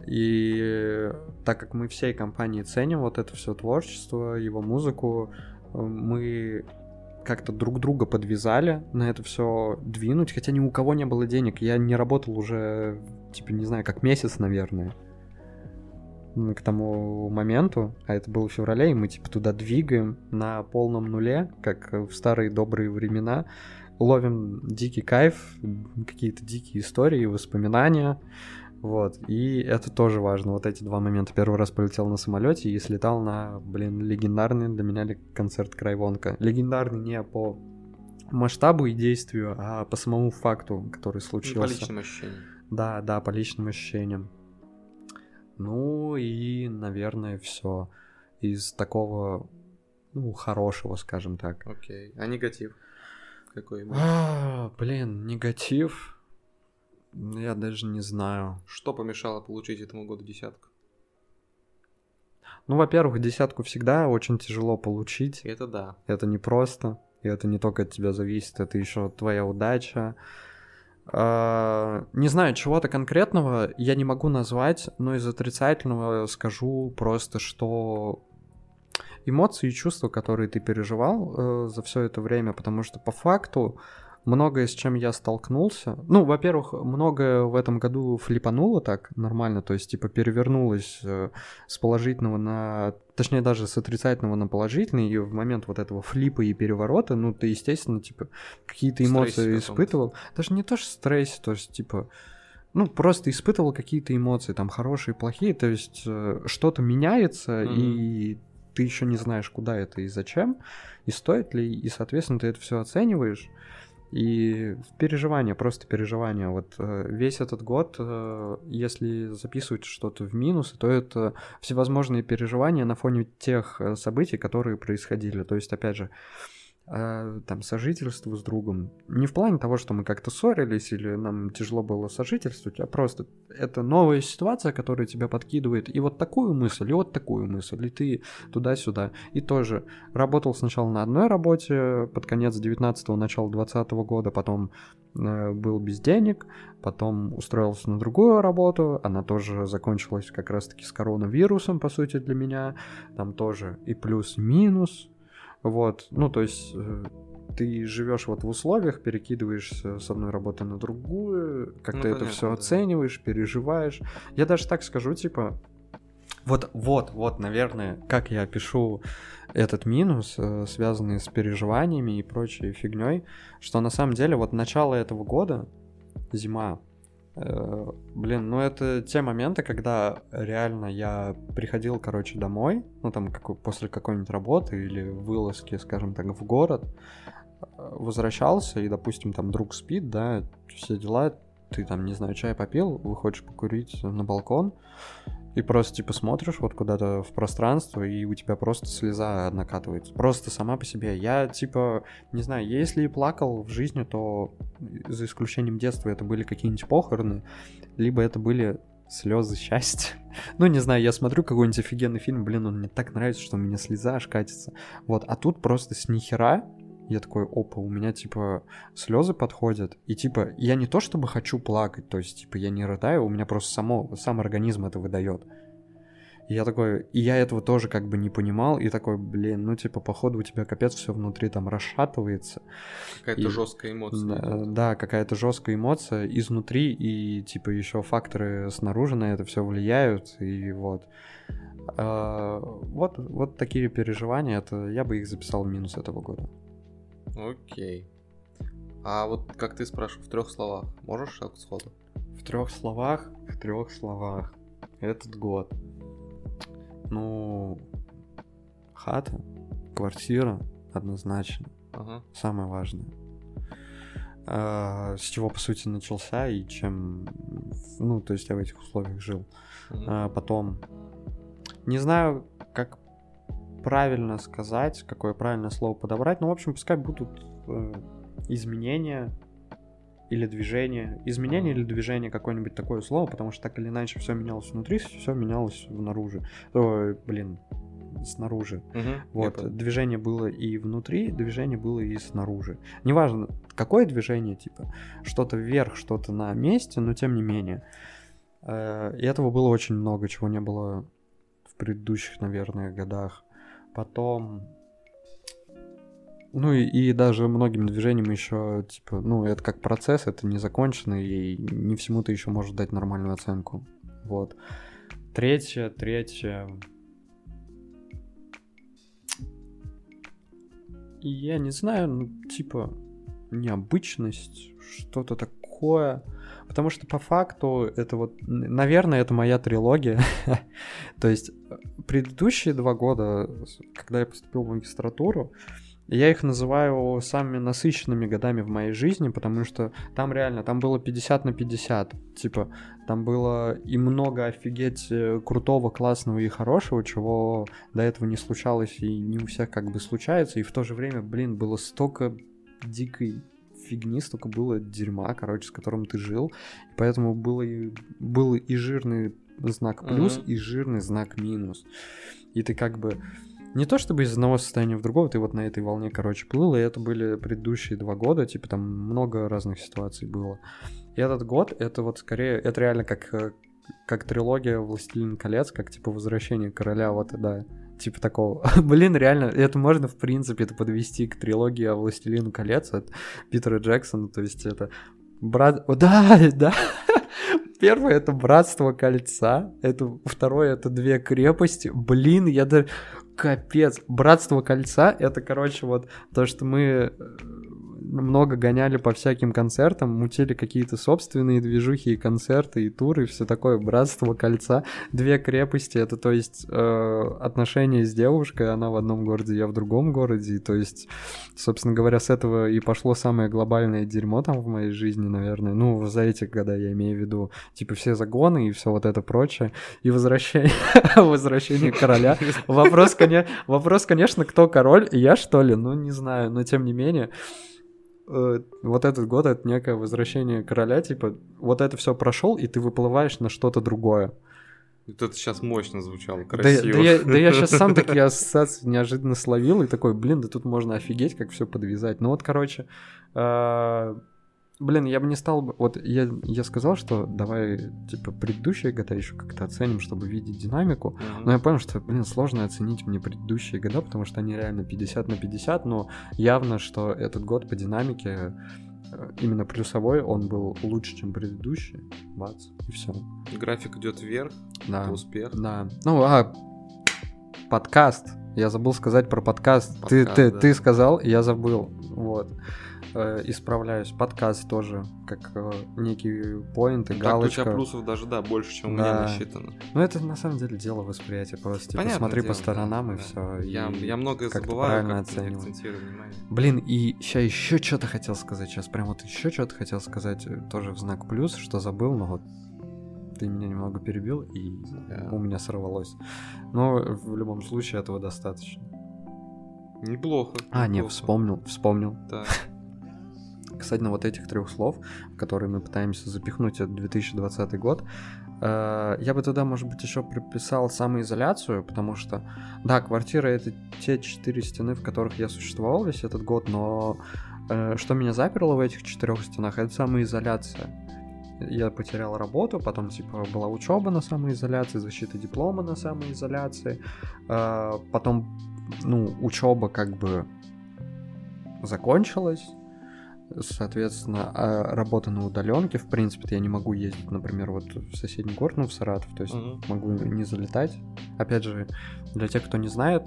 И так как мы всей компанией ценим вот это все творчество, его музыку, мы как-то друг друга подвязали на это все двинуть, хотя ни у кого не было денег. Я не работал уже, типа, не знаю, как месяц, наверное, к тому моменту, а это было в феврале, и мы, типа, туда двигаем на полном нуле, как в старые добрые времена, ловим дикий кайф, какие-то дикие истории, воспоминания, вот, и это тоже важно, вот эти два момента. Первый раз полетел на самолете и слетал на, блин, легендарный для меня концерт Крайвонка. Легендарный не по масштабу и действию, а по самому факту, который случился. По личным ощущениям. Да, да, по личным ощущениям. Ну и, наверное, все из такого, ну, хорошего, скажем так. Окей. А негатив? Какой? А, блин, негатив. Я даже не знаю. Что помешало получить этому году десятку? Ну, во-первых, десятку всегда очень тяжело получить. Это да. Это непросто. И это не только от тебя зависит, это еще твоя удача. Uh, не знаю, чего-то конкретного я не могу назвать, но из отрицательного скажу просто, что эмоции и чувства, которые ты переживал uh, за все это время, потому что по факту многое, с чем я столкнулся. Ну, во-первых, многое в этом году флипануло так нормально, то есть, типа, перевернулось э, с положительного на... Точнее, даже с отрицательного на положительный, и в момент вот этого флипа и переворота, ну, ты, естественно, типа, какие-то эмоции испытывал. Даже не то, что стресс, то есть, типа, ну, просто испытывал какие-то эмоции, там, хорошие, плохие, то есть, э, что-то меняется, mm-hmm. и ты еще не знаешь, куда это и зачем, и стоит ли, и, соответственно, ты это все оцениваешь. И переживания, просто переживания. Вот э, весь этот год, э, если записывать что-то в минус, то это всевозможные переживания на фоне тех э, событий, которые происходили. То есть, опять же, э, там сожительство с другом. Не в плане того, что мы как-то ссорились или нам тяжело было сожительствовать, а просто это новая ситуация, которая тебя подкидывает и вот такую мысль, и вот такую мысль, и ты туда-сюда. И тоже работал сначала на одной работе под конец 19-го, начало 20 -го года, потом э, был без денег, потом устроился на другую работу, она тоже закончилась как раз-таки с коронавирусом, по сути, для меня, там тоже и плюс-минус, вот, ну, то есть э, ты живешь вот в условиях, перекидываешься с одной работы на другую, как ну, ты это все да. оцениваешь, переживаешь. Я даже так скажу, типа, вот, вот, вот, наверное, как я опишу этот минус, э, связанный с переживаниями и прочей фигней, что на самом деле вот начало этого года, зима, блин, ну это те моменты, когда реально я приходил, короче, домой, ну там как, после какой-нибудь работы или вылазки, скажем так, в город, э, возвращался, и, допустим, там друг спит, да, все дела, ты там, не знаю, чай попил, выходишь покурить на балкон, и просто, типа, смотришь вот куда-то в пространство, и у тебя просто слеза накатывается. Просто сама по себе. Я, типа, не знаю, если и плакал в жизни, то за исключением детства это были какие-нибудь похороны, либо это были слезы счастья. ну, не знаю, я смотрю какой-нибудь офигенный фильм, блин, он мне так нравится, что у меня слеза аж катится. Вот, а тут просто с нихера я такой, опа, у меня, типа, слезы подходят. И, типа, я не то чтобы хочу плакать, то есть, типа, я не рыдаю, у меня просто само, сам организм это выдает. И я такой, и я этого тоже как бы не понимал, и такой, блин, ну типа, походу у тебя капец все внутри там расшатывается. Какая-то и, жесткая эмоция. Да, да какая-то жесткая эмоция изнутри, и типа еще факторы снаружи на это все влияют, и вот. А, вот, вот такие переживания, это я бы их записал в минус этого года. Окей. А вот как ты спрашивал, в трех словах, можешь сходу? В трех словах, в трех словах. Этот год. Ну, хата, квартира, однозначно. Ага. Самое важное. А, с чего, по сути, начался и чем... Ну, то есть я в этих условиях жил. Ага. А, потом... Не знаю, как правильно сказать, какое правильное слово подобрать. Ну, в общем, пускай будут э, изменения или движение. Изменение или движение какое-нибудь такое слово, потому что так или иначе все менялось внутри, все менялось внаружи. Ой, блин, снаружи. Угу, вот, движение было и внутри, движение было и снаружи. Неважно, какое движение, типа, что-то вверх, что-то на месте, но тем не менее. Э, и этого было очень много, чего не было в предыдущих, наверное, годах. Потом... Ну и, и даже многим движениям еще, типа, ну, это как процесс, это не законченный, и не всему ты еще можешь дать нормальную оценку. Вот. Третье, третье... Я не знаю, ну, типа, необычность, что-то такое. Потому что по факту это вот, наверное, это моя трилогия. То есть э, предыдущие два года, когда я поступил в магистратуру, я их называю самыми насыщенными годами в моей жизни, потому что там реально, там было 50 на 50. Типа, там было и много офигеть э, крутого, классного и хорошего, чего до этого не случалось и не у всех как бы случается. И в то же время, блин, было столько дикой фигни, столько было дерьма, короче, с которым ты жил. Поэтому было и, был и жирный знак плюс, uh-huh. и жирный знак минус. И ты как бы не то чтобы из одного состояния в другого, ты вот на этой волне, короче, плыл, и это были предыдущие два года, типа там много разных ситуаций было. И этот год, это вот скорее, это реально как, э, как трилогия «Властелин колец», как типа «Возвращение короля», вот, да, типа такого. Блин, реально, это можно, в принципе, это подвести к трилогии о «Властелину колец» от Питера Джексона, то есть это брат... О, да, да, Первое это братство кольца, это второе это две крепости. Блин, я даже капец. Братство кольца это, короче, вот то, что мы э, много гоняли по всяким концертам, мутили какие-то собственные движухи и концерты, и туры, и все такое. Братство кольца, две крепости, это то есть э, отношения с девушкой, она в одном городе, я в другом городе, и, то есть, собственно говоря, с этого и пошло самое глобальное дерьмо там в моей жизни, наверное. Ну, за эти года я имею в виду, типа, все загоны и все вот это прочее, и возвращение, возвращение короля. Вопрос, вопрос, конечно, кто король, я что ли? Ну, не знаю, но тем не менее. Э, вот этот год это некое возвращение короля, типа, вот это все прошел, и ты выплываешь на что-то другое. Вот это сейчас мощно звучало, красиво. Да, да, я, да я сейчас сам такие ассоциации неожиданно словил, и такой, блин, да тут можно офигеть, как все подвязать. Ну вот, короче, э, Блин, я бы не стал бы... Вот я, я сказал, что давай, типа, предыдущие года еще как-то оценим, чтобы видеть динамику. Mm-hmm. Но я понял, что, блин, сложно оценить мне предыдущие года, потому что они реально 50 на 50, но явно, что этот год по динамике э, именно плюсовой, он был лучше, чем предыдущий. Бац, и все. График идет вверх, да. это успех. Да. Ну, а подкаст. Я забыл сказать про подкаст. подкаст ты, ты, да. ты сказал, я забыл. Вот э, исправляюсь. Подкаст тоже, как э, некий поинт и галочка. Так у тебя плюсов даже, да, больше, чем да. у меня насчитано. Ну, это на самом деле дело восприятия. Просто типа, смотри дело, по сторонам да, и да. все. Я, и я многое как забываю, правильно как акцентирую внимание. Блин, и сейчас еще что-то хотел сказать. Сейчас прям вот еще что-то хотел сказать, э, тоже в знак плюс, что забыл, но вот ты меня немного перебил, и yeah. у меня сорвалось. Но в любом случае этого достаточно. Неплохо. А, неплохо. не, вспомнил, вспомнил. Так. На вот этих трех слов, которые мы пытаемся запихнуть этот 2020 год, э, я бы тогда, может быть, еще приписал самоизоляцию, потому что, да, квартира это те четыре стены, в которых я существовал весь этот год, но э, что меня заперло в этих четырех стенах, это самоизоляция. Я потерял работу, потом, типа, была учеба на самоизоляции, защита диплома на самоизоляции, э, потом, ну, учеба как бы закончилась, Соответственно, а работа на удаленке, в принципе, я не могу ездить, например, вот в соседний город, ну, в Саратов, то есть uh-huh. могу не залетать. Опять же, для тех, кто не знает,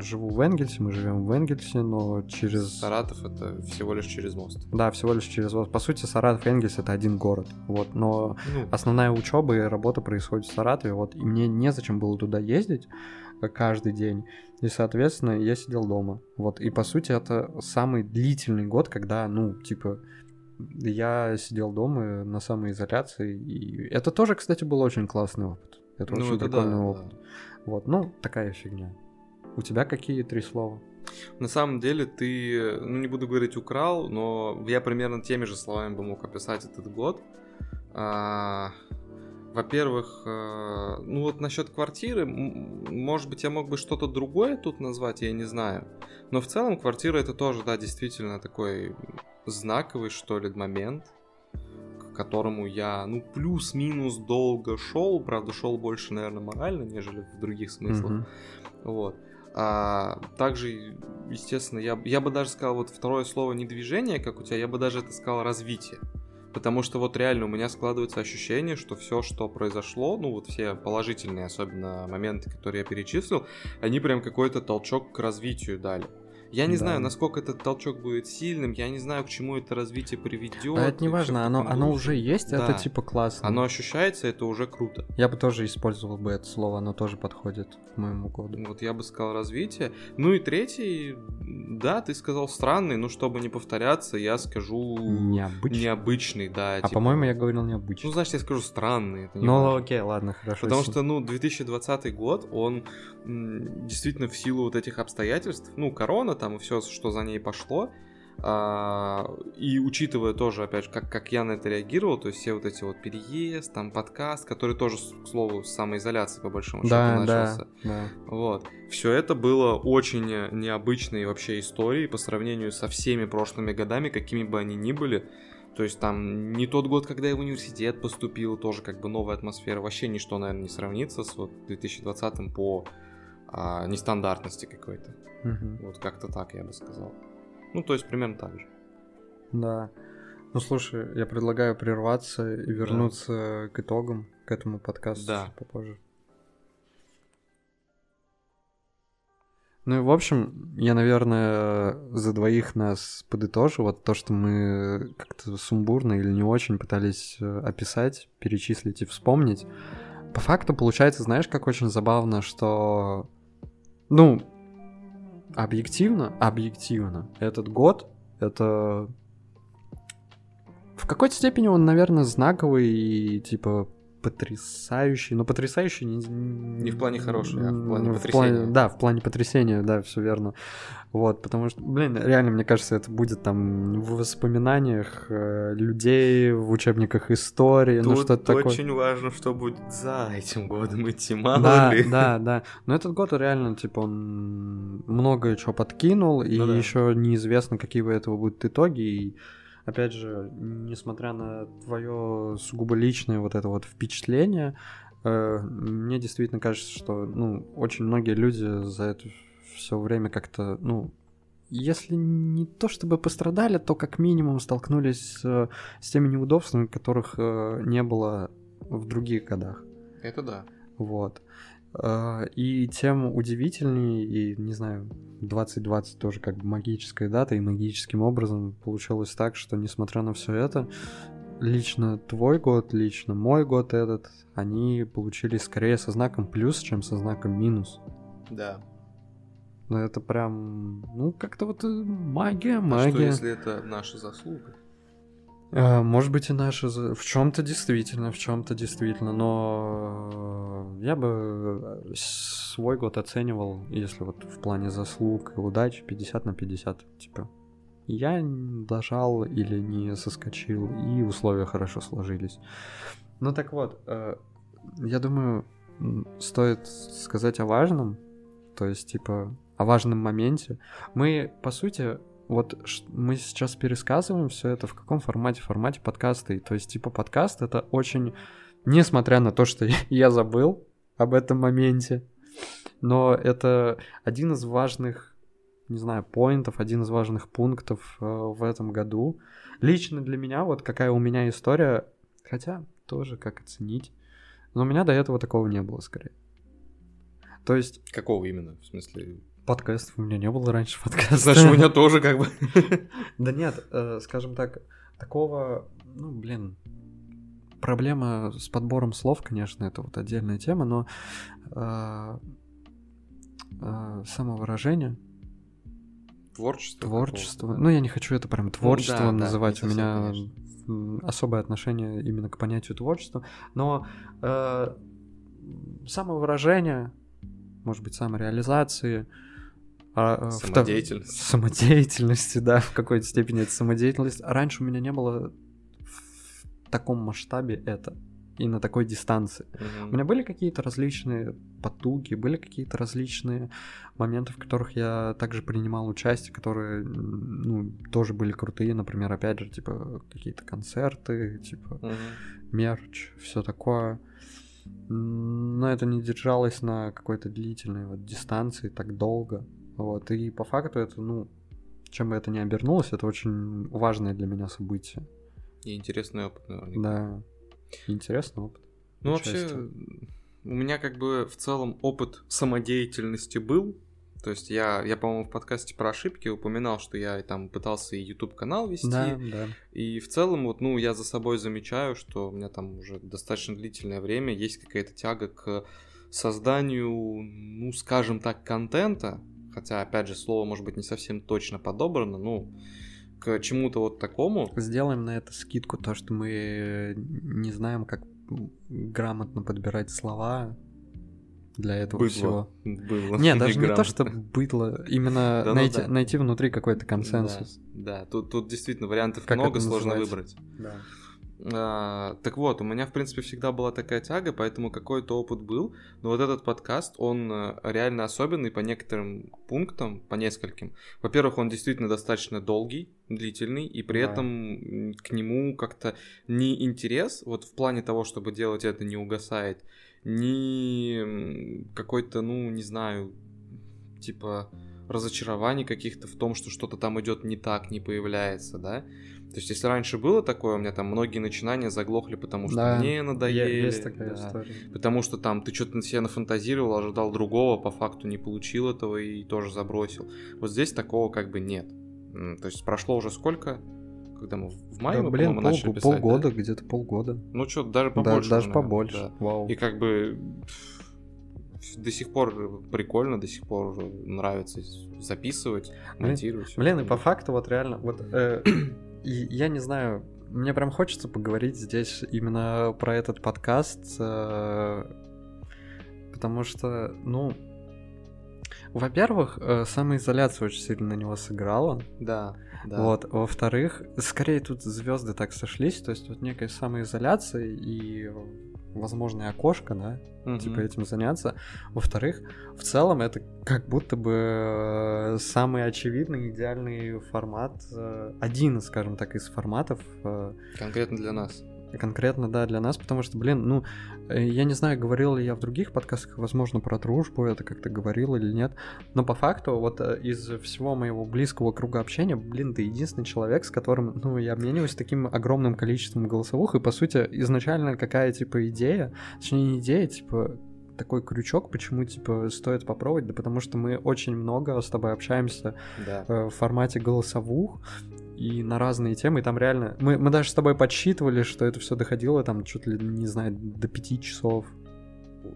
живу в Энгельсе, мы живем в Энгельсе, но через... Саратов это всего лишь через мост. Да, всего лишь через мост. По сути, Саратов и Энгельс это один город. Вот, но ну. основная учеба и работа происходит в Саратове. Вот, и мне незачем было туда ездить каждый день. И, соответственно, я сидел дома. Вот, и по сути, это самый длительный год, когда, ну, типа, я сидел дома на самоизоляции. И это тоже, кстати, был очень классный опыт. Это ну, очень это прикольный да, опыт. Да. Вот, ну, такая фигня. У тебя какие три слова? На самом деле ты, ну не буду говорить украл, но я примерно теми же словами бы мог описать этот год. А, во-первых, э, ну вот насчет квартиры, может быть, я мог бы что-то другое тут назвать, я не знаю. Но в целом квартира это тоже, да, действительно такой знаковый, что ли, момент, к которому я, ну, плюс-минус долго шел, правда, шел больше, наверное, морально, нежели в других смыслах. Mm-hmm. Вот. А, также, естественно, я, я бы даже сказал, вот второе слово не движение, как у тебя, я бы даже это сказал развитие. Потому что вот реально у меня складывается ощущение, что все, что произошло, ну вот все положительные особенно моменты, которые я перечислил, они прям какой-то толчок к развитию дали. Я не да. знаю, насколько этот толчок будет сильным, я не знаю, к чему это развитие приведет. А это не важно, оно, оно уже есть, да. это типа классно. Оно ощущается, это уже круто. Я бы тоже использовал бы это слово, оно тоже подходит к моему году. Вот я бы сказал развитие. Ну и третий, да, ты сказал странный, но чтобы не повторяться, я скажу... Необычный. Необычный, да. А типа... по-моему, я говорил необычный. Ну, значит, я скажу странный. Это ну, важно. окей, ладно, хорошо. Потому что, ну, 2020 год, он действительно в силу вот этих обстоятельств, ну, корона там и все, что за ней пошло, А, и учитывая тоже, опять же, как, как я на это реагировал, то есть все вот эти вот переезд, там подкаст, который тоже, к слову, с самоизоляции по большому счету да, начался. Да, да. Вот. Все это было очень необычной вообще историей по сравнению со всеми прошлыми годами, какими бы они ни были. То есть там не тот год, когда я в университет поступил, тоже как бы новая атмосфера. Вообще ничто, наверное, не сравнится с вот 2020 по а, нестандартности какой-то. Угу. Вот как-то так я бы сказал. Ну, то есть примерно так же. Да. Ну, слушай, я предлагаю прерваться и вернуться да. к итогам, к этому подкасту да. попозже. Ну и в общем, я, наверное, за двоих нас подытожу. Вот то, что мы как-то сумбурно или не очень пытались э, описать, перечислить и вспомнить. По факту получается, знаешь, как очень забавно, что... Ну, объективно, объективно, этот год, это... В какой-то степени он, наверное, знаковый и, типа, потрясающий, но потрясающий не, не в плане хороший, а в плане в потрясения. Плане, да, в плане потрясения, да, все верно. Вот, потому что, блин, реально, мне кажется, это будет там в воспоминаниях э, людей, в учебниках истории, ну, Тут ну что-то такое. очень важно, что будет за этим годом идти, мало да, ли. Да, да, но этот год реально, типа, он многое что подкинул, и ну, да. еще неизвестно, какие у этого будут итоги, и опять же, несмотря на твое сугубо личное вот это вот впечатление, э, мне действительно кажется, что, ну, очень многие люди за это все время как-то, ну, если не то чтобы пострадали, то как минимум столкнулись с, с теми неудобствами, которых э, не было в других годах. Это да. Вот. А, и тем удивительнее, и, не знаю, 2020 тоже как бы магическая дата, и магическим образом получилось так, что, несмотря на все это, лично твой год, лично мой год этот, они получились скорее со знаком плюс, чем со знаком минус. Да. Но это прям, ну, как-то вот э, магия, магия. А что, если это наша заслуга? А, может быть и наши в чем-то действительно, в чем-то действительно, но я бы э, свой год оценивал, если вот в плане заслуг и удач 50 на 50, типа я дожал или не соскочил, и условия хорошо сложились. Ну так вот, э, я думаю, стоит сказать о важном, то есть типа о важном моменте. Мы, по сути, вот мы сейчас пересказываем все это в каком формате? В формате подкаста. И, то есть, типа, подкаст это очень... Несмотря на то, что я забыл об этом моменте, но это один из важных, не знаю, поинтов, один из важных пунктов э, в этом году. Лично для меня, вот какая у меня история, хотя тоже как оценить, но у меня до этого такого не было, скорее. То есть... Какого именно? В смысле, Подкастов у меня не было раньше подкаста. Значит, у меня тоже как бы. Да нет, э, скажем так, такого, ну, блин, проблема с подбором слов, конечно, это вот отдельная тема, но э, э, самовыражение. Творчество. Творчество. Ну, я не хочу это прям творчество ну, да, называть. Да, у меня конечно. особое отношение именно к понятию творчества. Но э, самовыражение, может быть, самореализации, а. В, самодеятельности, да, в какой-то степени это самодеятельность. Раньше у меня не было в таком масштабе это и на такой дистанции. Mm-hmm. У меня были какие-то различные потуги, были какие-то различные моменты, в которых я также принимал участие, которые, ну, тоже были крутые, например, опять же, типа какие-то концерты, типа mm-hmm. мерч, все такое. Но это не держалось на какой-то длительной вот дистанции так долго. Вот, и по факту это, ну, чем бы это ни обернулось, это очень важное для меня событие. И интересный опыт, наверное. Да, интересный опыт. Ну, вообще, у меня как бы в целом опыт самодеятельности был. То есть я, я по-моему, в подкасте про ошибки упоминал, что я там пытался и YouTube канал вести. Да, да. И в целом, вот, ну, я за собой замечаю, что у меня там уже достаточно длительное время есть какая-то тяга к созданию, ну, скажем так, контента, хотя, опять же, слово может быть не совсем точно подобрано, ну, к чему-то вот такому. Сделаем на это скидку, то, что мы не знаем, как грамотно подбирать слова. для этого Быдло. всего. Было. Не, даже не то, Неграмотно. что быдло, именно Да ну найти, да. найти внутри какой-то консенсус. Да, да. Тут, тут действительно вариантов Как много, сложно выбрать. Да. А, так вот, у меня, в принципе, всегда была такая тяга, поэтому какой-то опыт был. Но вот этот подкаст, он э, реально особенный по некоторым пунктам, по нескольким. Во-первых, он действительно достаточно долгий, длительный, и при Да. этом к нему как-то ни интерес, вот в плане того, чтобы делать это, не угасает, ни какой-то, ну, не знаю, типа разочарований каких-то в том, что что-то там идет не так, не появляется, да. То есть, если раньше было такое, у меня там многие начинания заглохли, потому что Да, мне надоели. Есть такая да. история. Потому что там ты что-то на себя нафантазировал, ожидал другого, по факту не получил этого и тоже забросил. Вот здесь такого как бы нет. То есть прошло уже сколько? Когда мы в мае, Да, мы, блин, пол- начали писать, да? полгода, где-то полгода. Ну что, даже Да, побольше. даже наверное, побольше. да. Вау. И как бы до сих пор прикольно, до сих пор нравится записывать, Блин, монтировать. всё Блин, и по факту вот реально, вот э, и я не знаю, мне прям хочется поговорить здесь именно про этот подкаст, э, потому что, ну, во-первых, э, самоизоляция очень сильно на него сыграла. Да, да. Вот, во-вторых, скорее тут звезды так сошлись, то есть вот некая самоизоляция и возможное окошко, да, Мгм. типа этим заняться. Во-вторых, в целом это как будто бы э, самый очевидный идеальный формат, э, один, скажем так, из форматов э, Конкретно для нас. Конкретно, да, для нас, потому что, блин, ну, э, я не знаю, говорил ли я в других подкастах, возможно, про дружбу это как-то говорил или нет, но по факту вот э, из всего моего близкого круга общения, блин, ты единственный человек, с которым, ну, я обмениваюсь таким огромным количеством голосовых, и, по сути, изначально какая, типа, идея, точнее, не идея, типа, такой крючок, почему, типа, стоит попробовать, да потому что мы очень много с тобой общаемся Да. э, в формате голосовух и на разные темы. И там реально... Мы, мы даже с тобой подсчитывали, что это все доходило там чуть ли, не знаю, до пяти часов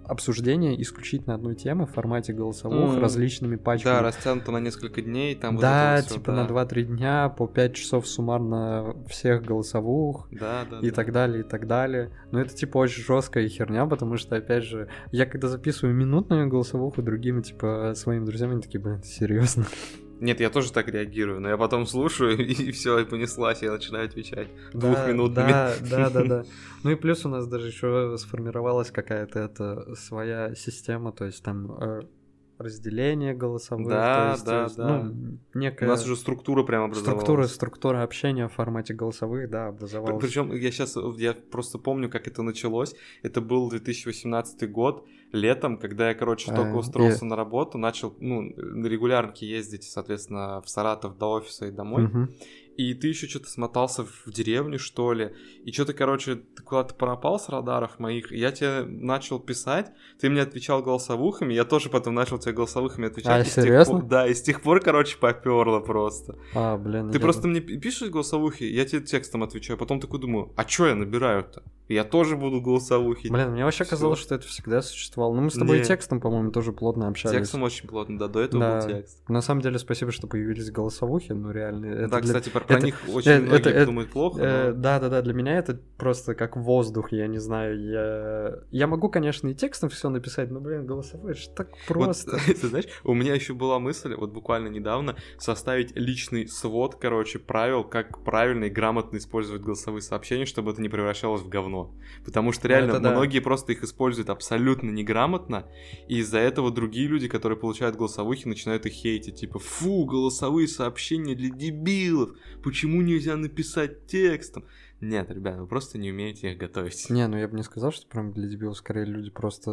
обсуждения исключительно одной темы в формате голосовых Мгм. различными пачками. Да, растянуто на несколько дней, там да, вот всё, типа да. на 2-3 дня, по 5 часов суммарно всех голосовых Да, да, и да. так далее, и так далее. Но это типа очень жесткая херня, потому что, опять же, я когда записываю минутную голосовуху другим, типа, своим друзьям, они такие, блин, серьезно? Нет, я тоже так реагирую, но я потом слушаю, и все, и понеслась, я начинаю отвечать двухминутными. Да, да, да, да. Ну и плюс у нас даже еще сформировалась какая-то это своя система, то есть там э, разделение голосовых, Да, то есть, да, есть, да. ну, У некая нас уже структура прям образовалась. структура, структура общения в формате голосовых, да, образовалась. Причем я сейчас, я просто помню, как это началось. Это был 2018 год, летом, когда я, короче, А, только устроился и- на работу, начал, ну, на регулярке ездить, соответственно, в Саратов до офиса и домой. Мгм. И ты еще что-то смотался в деревню, что ли. И что-то, короче, ты куда-то пропал с радаров моих. Я тебе начал писать. Ты мне отвечал голосовухами. Я тоже потом начал тебе голосовухами отвечать. А, И серьезно? пор- да, и с тех пор, короче, поперло просто. А, блин. Ты я- просто мне пи- пишешь голосовухи, я тебе текстом отвечаю. Потом такой думаю, а что я набираю-то? Я тоже буду голосовухи. Блин, мне вообще Всё. казалось, что это всегда существовало. Ну, мы с тобой и Не. текстом, по-моему, тоже плотно общались. Текстом очень плотно, да, до этого Да. был текст. На самом деле, спасибо, что появились голосовухи, ну, реально. это да, для- кстати, про, про это- них очень э, многие это- это- думают плохо. Э, но- Да, да, да, для меня это просто как воздух, я не знаю. Я, я могу, конечно, и текстом все написать, но, блин, голосовой, это ж так просто. Вот, ты знаешь, у меня еще была мысль, вот буквально недавно, составить личный свод, короче, правил, как правильно и грамотно использовать голосовые сообщения, чтобы это не превращалось в говно. Потому что реально это да. многие просто их используют абсолютно неграмотно, и из-за этого другие люди, которые получают голосовухи, начинают их хейтить. Типа, фу, голосовые сообщения для дебилов, почему нельзя написать текстом? Нет, ребят, вы просто не умеете их готовить. Не, ну я бы не сказал, что прям для дебилов, скорее люди просто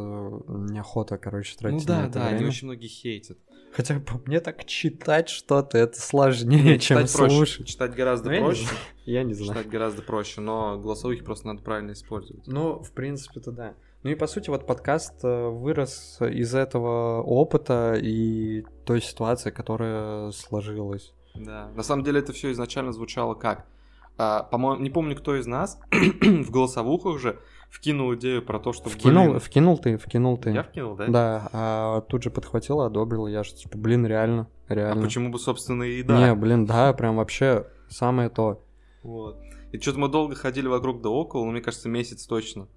неохота, короче, Ну тратить на да, это да, они время. очень многие хейтят. Хотя по мне так читать что-то, это сложнее, чем читать проще. слушать. Читать гораздо Ну, проще. Я не знаю. Читать гораздо проще, но голосовых просто надо правильно использовать. Ну, в принципе-то да. Ну и по сути вот подкаст э, вырос из этого опыта и той ситуации, которая сложилась. Да. На самом деле это все изначально звучало как? А, по-моему, не помню, кто из нас в голосовухах же вкинул идею про то, что... Вкинул, блин, вкинул ты, вкинул ты. Я вкинул, да? Да, а тут же подхватил, одобрил, я же типа, блин, реально, А реально. почему бы, собственно, и да. Не, блин, да, прям вообще самое то. Вот. И что-то мы долго ходили вокруг да около, ну, мне кажется, месяц точно.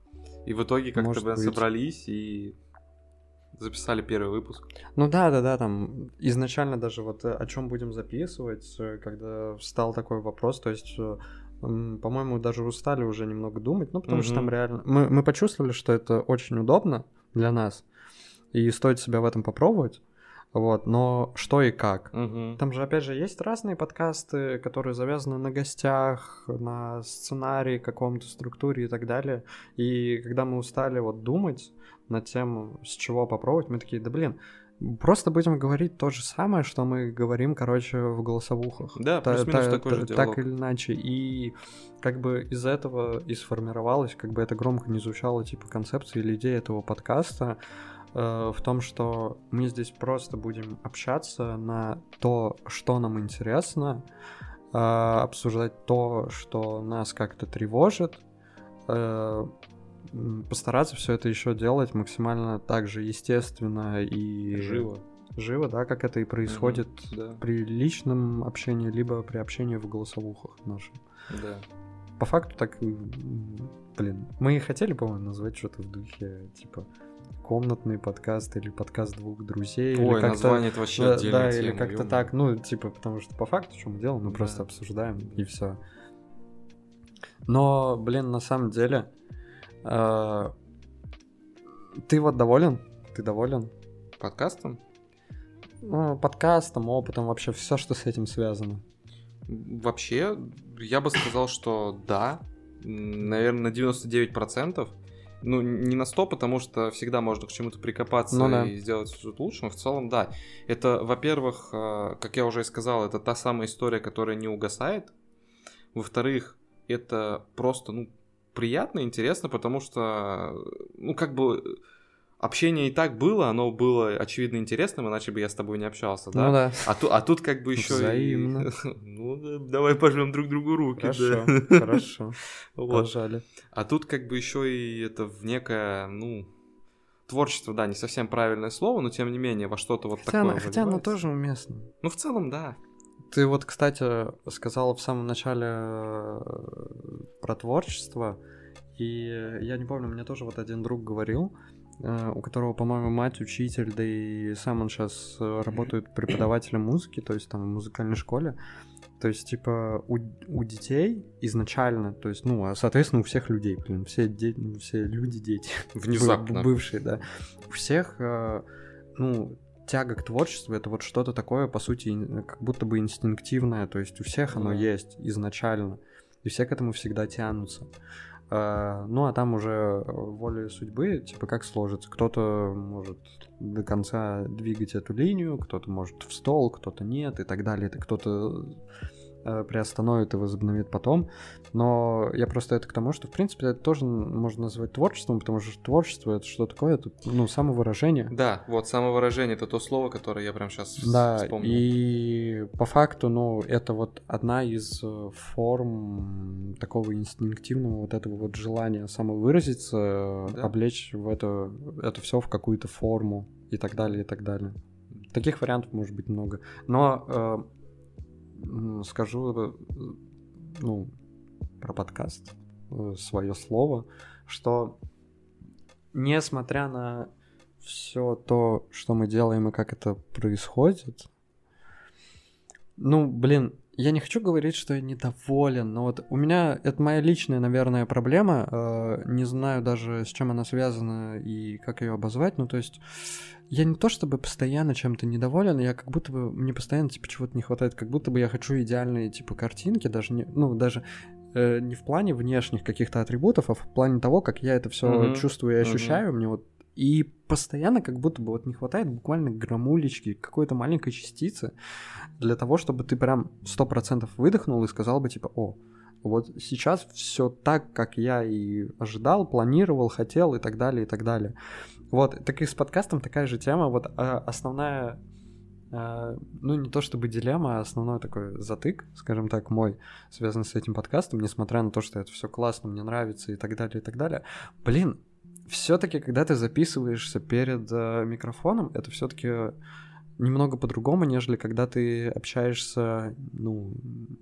И в итоге как-то собрались и записали первый выпуск. Ну да, да, да, там изначально даже вот о чем будем записывать, когда встал такой вопрос, то есть по-моему, даже устали уже немного думать, ну, потому mm-hmm. что там реально... Мы, мы почувствовали, что это очень удобно для нас, и стоит себя в этом попробовать. Вот, но что и как. Угу. Там же, опять же, есть разные подкасты, которые завязаны на гостях, на сценарии, каком-то структуре и так далее. И когда мы устали вот думать над тем, с чего попробовать, мы такие, да блин, Просто будем говорить то же самое, что мы говорим, короче, в голосовухах. Да, плюс-минус такой та, же диалог. Так или иначе. И как бы из этого и сформировалась, как бы это громко не звучало, типа концепция или идея этого подкаста э, в том, что мы здесь просто будем общаться на то, что нам интересно, э, обсуждать то, что нас как-то тревожит, э, постараться все это еще делать максимально так же естественно и живо. Живо, да, как это и происходит mm-hmm, да. при личном общении, либо при общении в голосовухах нашем. Да. По факту так, блин, мы и хотели, по-моему, назвать что-то в духе, типа, комнатный подкаст или подкаст двух друзей. Ой, или название это вообще да, отдельная Да, тема, или как-то так, ну, типа, потому что по факту, что мы делаем, мы да. просто обсуждаем, и все. Но, блин, на самом деле, а, ты вот доволен? Ты доволен? Подкастом? Ну, подкастом, опытом, вообще все, что с этим связано. Вообще, я бы сказал, что да. Наверное, на 99%. Ну, не на 100, потому что всегда можно к чему-то прикопаться ну, да. и сделать что-то лучше, но в целом, да. Это, во-первых, а, как я уже и сказал, это та самая история, которая не угасает. Во-вторых, это просто, ну, приятно, интересно, потому что, ну, как бы общение и так было, оно было очевидно интересным, иначе бы я с тобой не общался, да? Ну да. А, ту, а тут как бы еще Взаимно. и... Ну, давай пожмем друг другу руки, хорошо, да. Хорошо, вот. Пожали. А тут как бы еще и это в некое, ну, творчество, да, не совсем правильное слово, но тем не менее во что-то вот хотя такое оно, Хотя оно тоже уместно. Ну, в целом, да. Ты вот, кстати, сказал в самом начале э, про творчество, и я не помню, мне тоже вот один друг говорил, у которого, по-моему, мать учитель, да и сам он сейчас э, работает преподавателем музыки, то есть там в музыкальной школе. То есть, типа, у, у детей изначально, то есть, ну, а, соответственно, у всех людей, блин, все, де- все люди дети. Внезапно. Бывшие, да. У всех, ну, тяга к творчеству это вот что-то такое, по сути, как будто бы инстинктивное, то есть у всех оно есть изначально, и все к этому всегда тянутся. А, ну, а там уже волей судьбы, типа, как сложится. Кто-то может до конца двигать эту линию, кто-то может в стол, кто-то нет, и так далее. Это кто-то Э, приостановит и возобновит потом. Но я просто это к тому, что, в принципе, это тоже можно назвать творчеством, потому что творчество — это что такое? Это, ну, самовыражение. Да, вот самовыражение — это то слово, которое я прям сейчас да, вспомнил. и по факту, ну, это вот одна из э, форм такого инстинктивного вот этого вот желания самовыразиться, да. облечь в это, это все в какую-то форму и так далее, и так далее. Таких вариантов может быть много. Но э, скажу, э, ну, про подкаст э, свое слово, что несмотря на все то, что мы делаем и как это происходит, ну, блин, я не хочу говорить, что я недоволен, но вот у меня это моя личная, наверное, проблема. Э, не знаю даже, с чем она связана и как ее обозвать. Ну, то есть я не то чтобы постоянно чем-то недоволен, я как будто бы мне постоянно типа чего-то не хватает, как будто бы я хочу идеальные типа картинки, даже не, ну даже э, не в плане внешних каких-то атрибутов, а в плане того, как я это все mm-hmm. чувствую и ощущаю, mm-hmm. мне вот и постоянно как будто бы вот не хватает буквально грамулечки, какой-то маленькой частицы для того, чтобы ты прям сто процентов выдохнул и сказал бы типа, о, вот сейчас все так, как я и ожидал, планировал, хотел и так далее, и так далее. Вот, так и с подкастом такая же тема. Вот а, основная, а, ну не то чтобы дилемма, а основной такой затык, скажем так, мой, связанный с этим подкастом, несмотря на то, что это все классно, мне нравится и так далее, и так далее. Блин, все-таки, когда ты записываешься перед э, микрофоном, это все-таки немного по-другому, нежели когда ты общаешься, ну,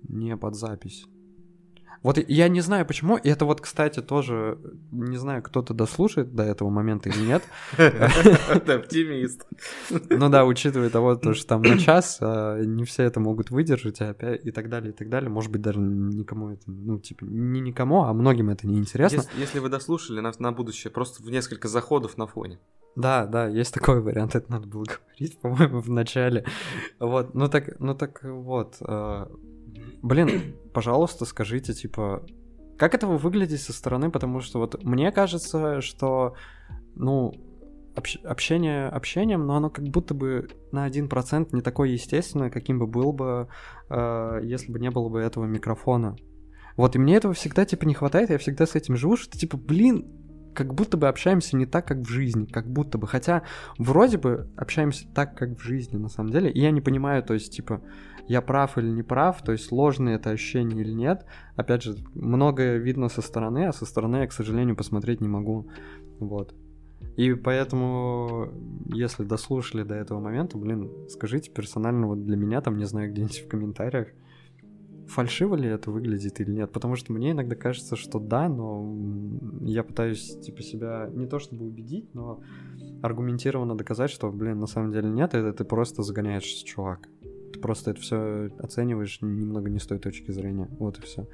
не под запись. Вот я не знаю почему, и это вот, кстати, тоже, не знаю, кто-то дослушает до этого момента или нет. Оптимист. Ну да, учитывая того, что там на час а, не все это могут выдержать, а и так далее, и так далее. Может быть, даже никому это, ну, типа, не никому, а многим это не интересно. Если вы дослушали на, на будущее, просто в несколько заходов на фоне. Да, да, есть такой вариант, это надо было говорить, по-моему, в начале. Вот, ну так, ну так вот. Блин, пожалуйста, скажите, типа, как это выглядит со стороны, потому что вот мне кажется, что, ну, общ, общение общением, но оно как будто бы на один процент не такое естественное, каким бы был бы, э, если бы не было бы этого микрофона. Вот, и мне этого всегда, типа, не хватает, я всегда с этим живу, что, типа, блин, как будто бы общаемся не так, как в жизни, как будто бы. Хотя вроде бы общаемся так, как в жизни, на самом деле. И я не понимаю, то есть, типа, я прав или не прав, то есть ложное это ощущение или нет. Опять же, многое видно со стороны, а со стороны я, к сожалению, посмотреть не могу. Вот. И поэтому, если дослушали до этого момента, блин, скажите персонально вот для меня, там, не знаю, где-нибудь в комментариях, фальшиво ли это выглядит или нет, потому что мне иногда кажется, что да, но я пытаюсь типа себя не то чтобы убедить, но аргументированно доказать, что, блин, на самом деле нет, это ты просто загоняешь чувак. Просто это все оцениваешь немного не с той точки зрения. Вот и все.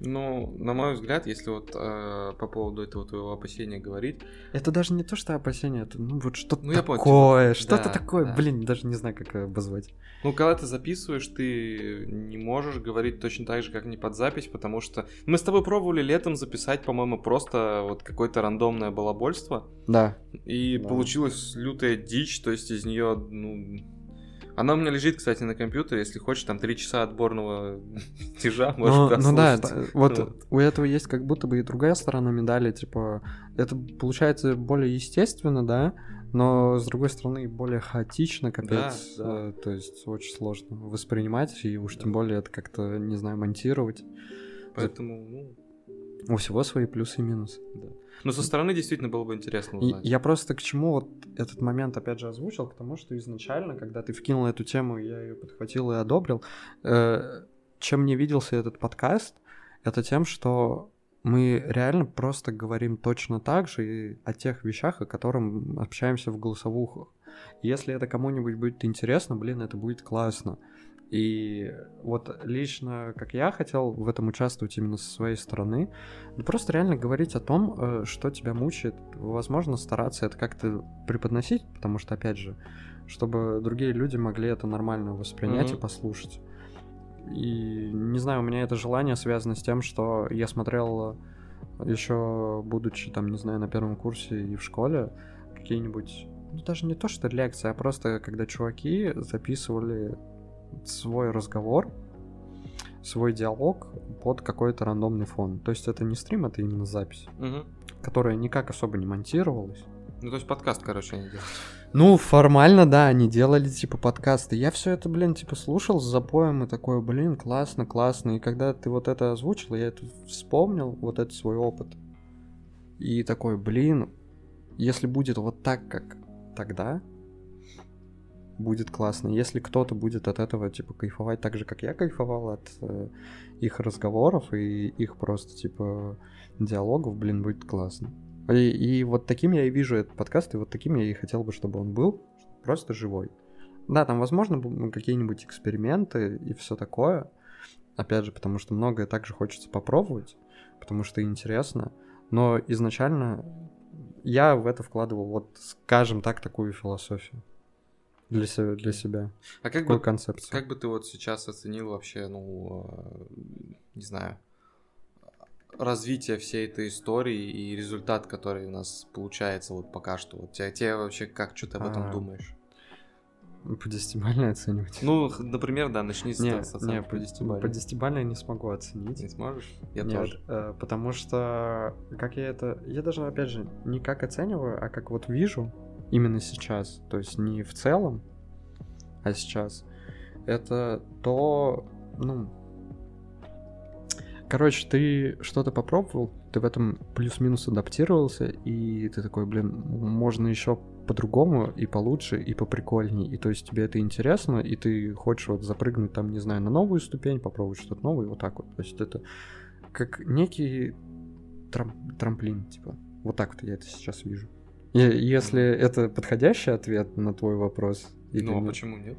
Ну, на мой взгляд, если вот э, по поводу этого твоего опасения говорить... Это даже не то, что опасение, это ну вот что-то ну, такое, понял, типа, что-то да, такое, да. блин, даже не знаю, как обозвать. Ну, когда ты записываешь, ты не можешь говорить точно так же, как не под запись, потому что... Мы с тобой пробовали летом записать, по-моему, просто вот какое-то рандомное балабольство. Да. И да. получилась лютая дичь, то есть из нее, ну, она у меня лежит, кстати, на компьютере. Если хочешь, там три часа отборного тяжа можешь Ну, ну да, вот, у этого есть как будто бы и другая сторона медали. Типа, это получается более естественно, да, но с другой стороны более хаотично, капец. Да, да. Э, то есть очень сложно воспринимать, и уж да. тем более это как-то, не знаю, монтировать. Поэтому, ну... У всего свои плюсы и минусы. Да. Но со стороны действительно было бы интересно узнать. И я просто к чему вот этот момент опять же озвучил, к тому, что изначально, когда ты вкинул эту тему, я ее подхватил и одобрил, э, чем мне виделся этот подкаст, это тем, что мы реально просто говорим точно так же и о тех вещах, о которых общаемся в голосовухах. Если это кому-нибудь будет интересно, блин, это будет классно. И вот лично, как я хотел в этом участвовать именно со своей стороны, ну, просто реально говорить о том, э, что тебя мучает. Возможно, стараться это как-то преподносить, потому что, опять же, чтобы другие люди могли это нормально воспринять mm-hmm. и послушать. И не знаю, у меня это желание связано с тем, что я смотрел еще будучи там, не знаю, на первом курсе и в школе, какие-нибудь, ну даже не то, что лекции, а просто когда чуваки записывали свой разговор, свой диалог под какой-то рандомный фон. То есть это не стрим, это именно запись, угу. которая никак особо не монтировалась. Ну, то есть подкаст, короче, они делают. Ну, формально, да, они делали, типа, подкасты. Я все это, блин, типа, слушал с запоем и такой, блин, классно, классно. И когда ты вот это озвучил, я это вспомнил, вот этот свой опыт. И такой, блин, если будет вот так, как тогда, будет классно. Если кто-то будет от этого, типа, кайфовать так же, как я кайфовал от э, их разговоров и их просто, типа, диалогов, блин, будет классно. И, и вот таким я и вижу этот подкаст, и вот таким я и хотел бы, чтобы он был, просто живой. Да, там, возможно, какие-нибудь эксперименты и все такое. Опять же, потому что многое также хочется попробовать, потому что интересно. Но изначально я в это вкладывал, вот, скажем так, такую философию для себя, для себя. А как Какую бы, концепцию? Как бы ты вот сейчас оценил вообще, ну, э, не знаю, развитие всей этой истории и результат, который у нас получается вот пока что? Вот тебе, тебе вообще как, что ты об этом а, думаешь? По десятибалльной оценивать? Ну, например, да, начни с, не, с не, по десятибалльной. По десятибалльной не смогу оценить. Не сможешь? Я Нет, тоже. Э, потому что, как я это... Я даже, опять же, не как оцениваю, а как вот вижу, именно сейчас, то есть не в целом, а сейчас, это то, ну, короче, ты что-то попробовал, ты в этом плюс-минус адаптировался, и ты такой, блин, можно еще по-другому и получше, и поприкольней. И то есть тебе это интересно, и ты хочешь вот запрыгнуть там, не знаю, на новую ступень, попробовать что-то новое, вот так вот. То есть это как некий трам- трамплин, типа. Вот так вот я это сейчас вижу. Если это подходящий ответ на твой вопрос. Ну, а нет? почему нет?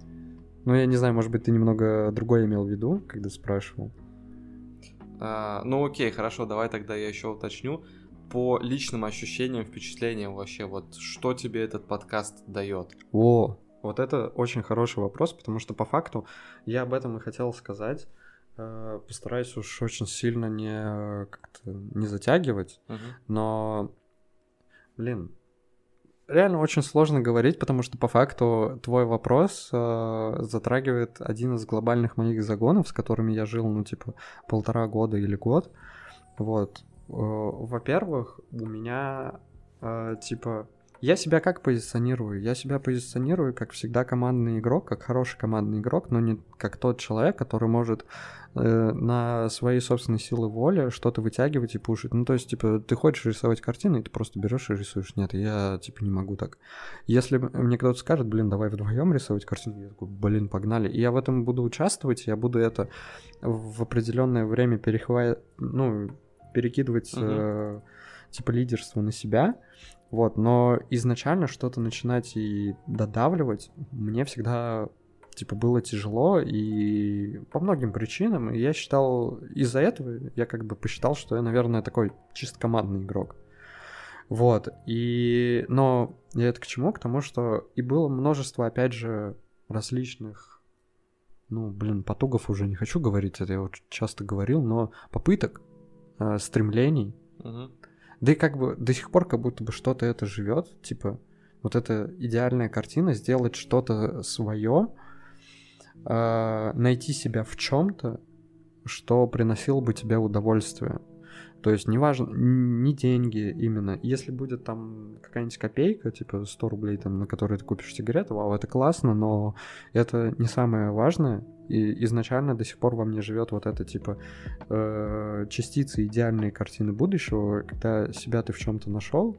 Ну, я не знаю, может быть, ты немного другое имел в виду, когда спрашивал. А, ну, окей, хорошо, давай тогда я еще уточню. По личным ощущениям, впечатлениям вообще, вот что тебе этот подкаст дает? О, вот это очень хороший вопрос, потому что по факту я об этом и хотел сказать. Э, постараюсь уж очень сильно не как-то не затягивать, uh-huh. но, блин, реально очень сложно говорить, потому что по факту твой вопрос э, затрагивает один из глобальных моих загонов, с которыми я жил, ну, типа, полтора года или год. Вот. Э, во-первых, у меня, э, типа, я себя как позиционирую? Я себя позиционирую, как всегда, командный игрок, как хороший командный игрок, но не как тот человек, который может э, на свои собственные силы воли что-то вытягивать и пушить. Ну, то есть, типа, ты хочешь рисовать картины, и ты просто берешь и рисуешь. Нет, я, типа, не могу так. Если мне кто-то скажет, блин, давай вдвоем рисовать картину, я такой, блин, погнали. И я в этом буду участвовать, я буду это в определенное время перехватывать, ну, перекидывать, угу. э, типа, лидерство на себя, вот, но изначально что-то начинать и додавливать мне всегда типа было тяжело и по многим причинам. И я считал, из-за этого я как бы посчитал, что я, наверное, такой чисто командный игрок. Вот, и... Но я это к чему? К тому, что и было множество, опять же, различных, ну, блин, потугов уже не хочу говорить, это я вот часто говорил, но попыток, э, стремлений, uh-huh. Да и как бы до сих пор как будто бы что-то это живет, типа вот эта идеальная картина, сделать что-то свое, э, найти себя в чем-то, что приносило бы тебе удовольствие. То есть неважно, не деньги именно. Если будет там какая-нибудь копейка, типа 100 рублей, там, на которые ты купишь сигареты, вау, это классно, но это не самое важное. И изначально до сих пор во мне живет вот эта типа э, частица идеальной картины будущего, когда себя ты в чем-то нашел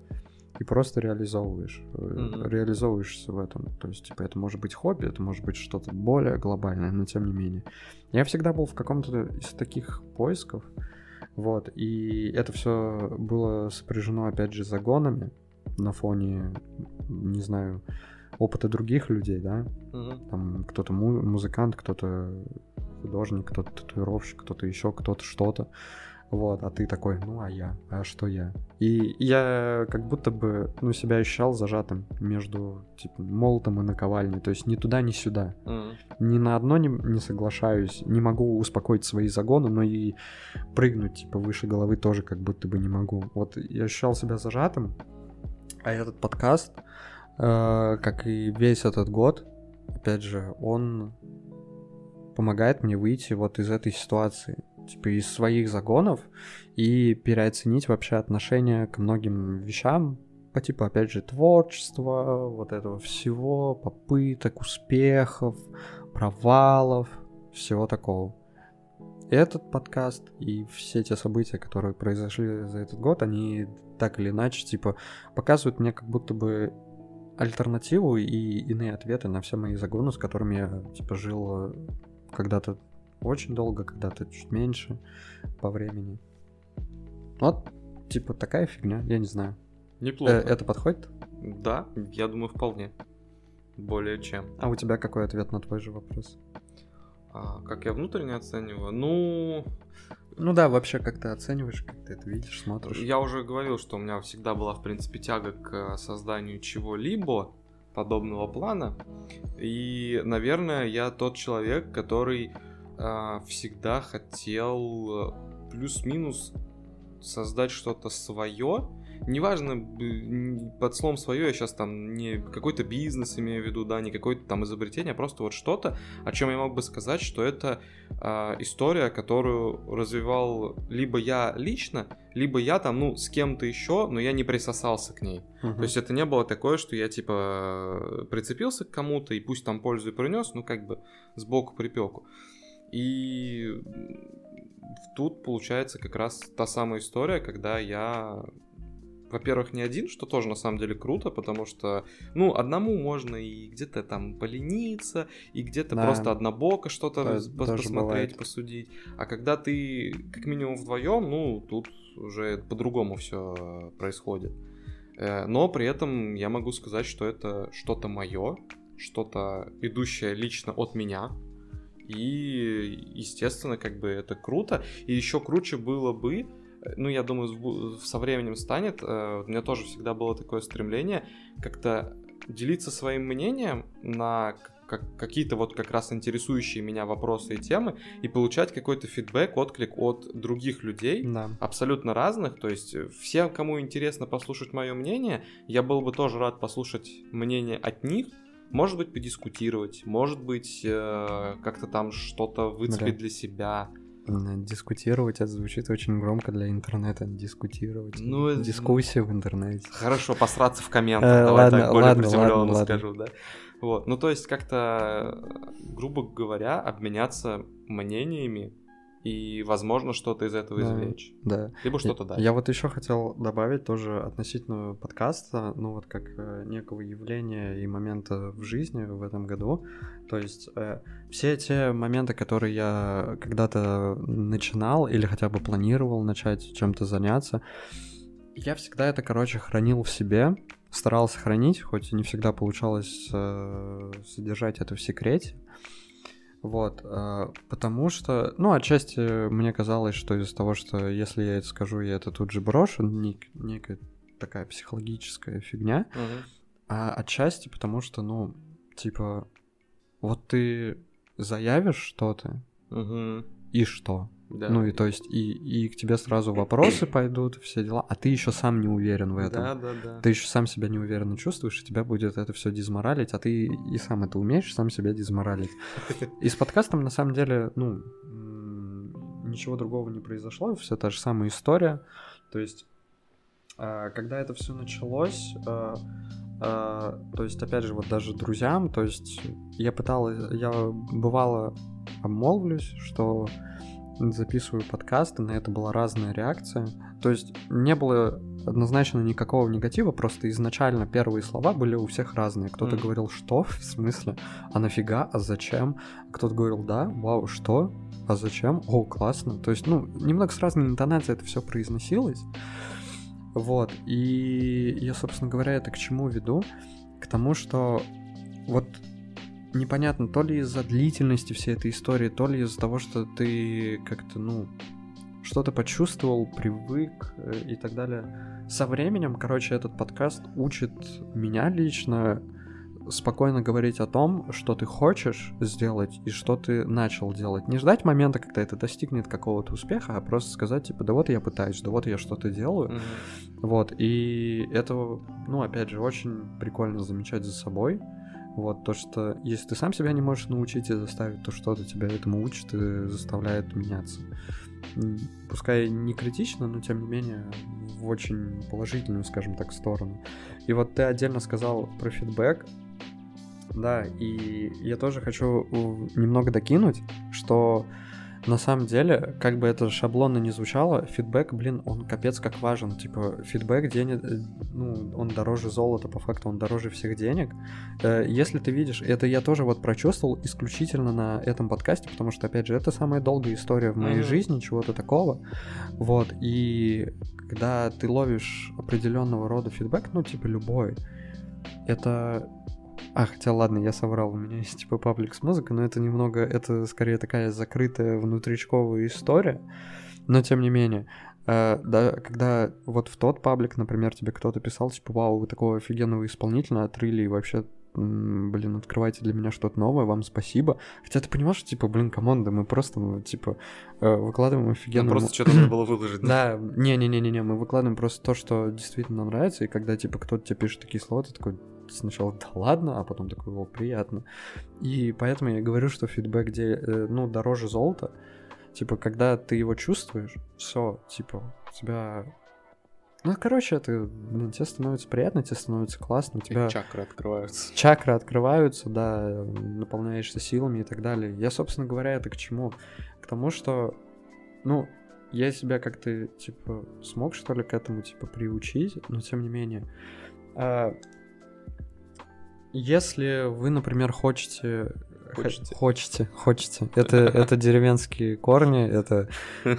и просто реализовываешь, mm-hmm. реализовываешься в этом. То есть, типа, это может быть хобби, это может быть что-то более глобальное, но тем не менее. Я всегда был в каком-то из таких поисков, вот, и это все было сопряжено, опять же, загонами на фоне, не знаю, опыта других людей, да. Угу. Там кто-то му- музыкант, кто-то художник, кто-то татуировщик, кто-то еще, кто-то что-то. Вот, а ты такой, ну а я, а что я? И я как будто бы, ну, себя ощущал зажатым между, типа, молотом и наковальней, то есть ни туда, ни сюда. Mm. Ни на одно не, не соглашаюсь, не могу успокоить свои загоны, но и прыгнуть, типа, выше головы тоже как будто бы не могу. Вот я ощущал себя зажатым, а этот подкаст, э, как и весь этот год, опять же, он помогает мне выйти вот из этой ситуации типа из своих загонов и переоценить вообще отношение к многим вещам, по типу, опять же, творчества, вот этого всего, попыток, успехов, провалов, всего такого. Этот подкаст и все те события, которые произошли за этот год, они так или иначе, типа, показывают мне как будто бы альтернативу и иные ответы на все мои загоны, с которыми я, типа, жил когда-то очень долго, когда-то чуть меньше по времени. Вот, типа, такая фигня, я не знаю. Неплохо. Э, это подходит? Да, я думаю, вполне. Более чем. А у тебя какой ответ на твой же вопрос? А, как я внутренне оцениваю? Ну... Ну да, вообще как ты оцениваешь, как ты это видишь, смотришь. Я уже говорил, что у меня всегда была, в принципе, тяга к созданию чего-либо подобного плана. И, наверное, я тот человек, который э, всегда хотел э, плюс-минус создать что-то свое. Неважно, под словом свое я сейчас там не какой-то бизнес имею в виду, да, не какое-то там изобретение, а просто вот что-то, о чем я мог бы сказать, что это э, история, которую развивал либо я лично, либо я там, ну, с кем-то еще, но я не присосался к ней. Uh-huh. То есть это не было такое, что я типа прицепился к кому-то и пусть там пользу и принес, ну как бы сбоку припеку. И тут получается как раз та самая история, когда я во-первых, не один, что тоже на самом деле круто, потому что, ну, одному можно и где-то там полениться, и где-то да. просто однобоко что-то пос- посмотреть, бывает. посудить. А когда ты как минимум вдвоем, ну, тут уже по-другому все происходит. Э, но при этом я могу сказать, что это что-то мое, что-то идущее лично от меня. И, естественно, как бы это круто. И еще круче было бы, ну, я думаю, со временем станет. Э, у меня тоже всегда было такое стремление как-то делиться своим мнением на как, какие-то вот как раз интересующие меня вопросы и темы и получать какой-то фидбэк, отклик от других людей, да. абсолютно разных. То есть э, всем, кому интересно послушать мое мнение, я был бы тоже рад послушать мнение от них, может быть, подискутировать, может быть, э, как-то там что-то выцепить да. для себя. Дискутировать, это звучит очень громко для интернета. Дискутировать. Ну, Дискуссия в интернете. Хорошо, посраться в комментах. Э, Давай ладно, так более ладно, приземленно ладно, скажу, да. Вот. Ну, то есть, как-то, грубо говоря, обменяться мнениями и, возможно, что-то из этого извлечь. Да. Либо что-то дать. Я вот еще хотел добавить тоже относительно подкаста, ну вот как э, некого явления и момента в жизни в этом году. То есть э, все те моменты, которые я когда-то начинал или хотя бы планировал начать чем-то заняться, я всегда это, короче, хранил в себе, старался хранить, хоть и не всегда получалось э, содержать это в секрете. Вот, э, потому что, ну, отчасти мне казалось, что из-за того, что если я это скажу, я это тут же брошу, нек- некая такая психологическая фигня, uh-huh. а отчасти потому что, ну, типа, вот ты заявишь что-то, uh-huh. и что? Да. Ну и то есть и, и к тебе сразу вопросы пойдут, все дела, а ты еще сам не уверен в этом. Да, да, да. Ты еще сам себя неуверенно чувствуешь, и тебя будет это все дизморалить, а ты и сам это умеешь, сам себя дизморалить. И с подкастом на самом деле, ну, ничего другого не произошло, все та же самая история. То есть, а, когда это все началось, а, а, то есть, опять же, вот даже друзьям, то есть я пыталась, я бывало обмолвлюсь, что записываю подкасты, на это была разная реакция. То есть не было однозначно никакого негатива, просто изначально первые слова были у всех разные. Кто-то mm. говорил, что? В смысле? А нафига? А зачем? Кто-то говорил, да, вау, что? А зачем? О, классно. То есть, ну, немного с разной интонацией это все произносилось. Вот. И я, собственно говоря, это к чему веду? К тому, что вот непонятно, то ли из-за длительности всей этой истории, то ли из-за того, что ты как-то, ну, что-то почувствовал, привык э, и так далее. Со временем, короче, этот подкаст учит меня лично спокойно говорить о том, что ты хочешь сделать и что ты начал делать. Не ждать момента, когда это достигнет какого-то успеха, а просто сказать, типа, да вот я пытаюсь, да вот я что-то делаю. Mm-hmm. Вот, и это, ну, опять же, очень прикольно замечать за собой. Вот, то, что если ты сам себя не можешь научить и заставить, то что-то тебя этому учит и заставляет меняться. Пускай не критично, но тем не менее в очень положительную, скажем так, сторону. И вот ты отдельно сказал про фидбэк. Да, и я тоже хочу немного докинуть, что на самом деле, как бы это шаблонно не звучало, фидбэк, блин, он капец как важен. Типа, фидбэк денег, э, ну, он дороже золота, по факту, он дороже всех денег. Э, если ты видишь, это я тоже вот прочувствовал исключительно на этом подкасте, потому что, опять же, это самая долгая история в моей mm-hmm. жизни, чего-то такого. Вот, и когда ты ловишь определенного рода фидбэк, ну, типа любой, это а, хотя ладно, я соврал, у меня есть типа паблик с музыкой, но это немного, это скорее такая закрытая внутричковая история, но тем не менее, э, да, когда вот в тот паблик, например, тебе кто-то писал, типа, вау, вы такого офигенного исполнителя отрыли, и вообще блин, открывайте для меня что-то новое, вам спасибо. Хотя ты понимаешь, что, типа, блин, команда, мы просто, ну, типа, э, выкладываем офигенно... Ну, просто что-то надо было выложить. Да, не-не-не-не, мы выкладываем просто то, что действительно нравится, и когда, типа, кто-то тебе пишет такие слова, ты такой, сначала да ладно, а потом такой, о, приятно. И поэтому я говорю, что фидбэк, где, э, ну, дороже золота, типа, когда ты его чувствуешь, все, типа, у тебя ну, короче, это, блин, тебе становится приятно, тебе становится классно, у тебя... И чакры открываются. Чакры открываются, да, наполняешься силами и так далее. Я, собственно говоря, это к чему? К тому, что, ну, я себя как-то, типа, смог, что ли, к этому, типа, приучить, но тем не менее. Если вы, например, хотите Хочете. Хочете, хочете. Это, это деревенские корни, это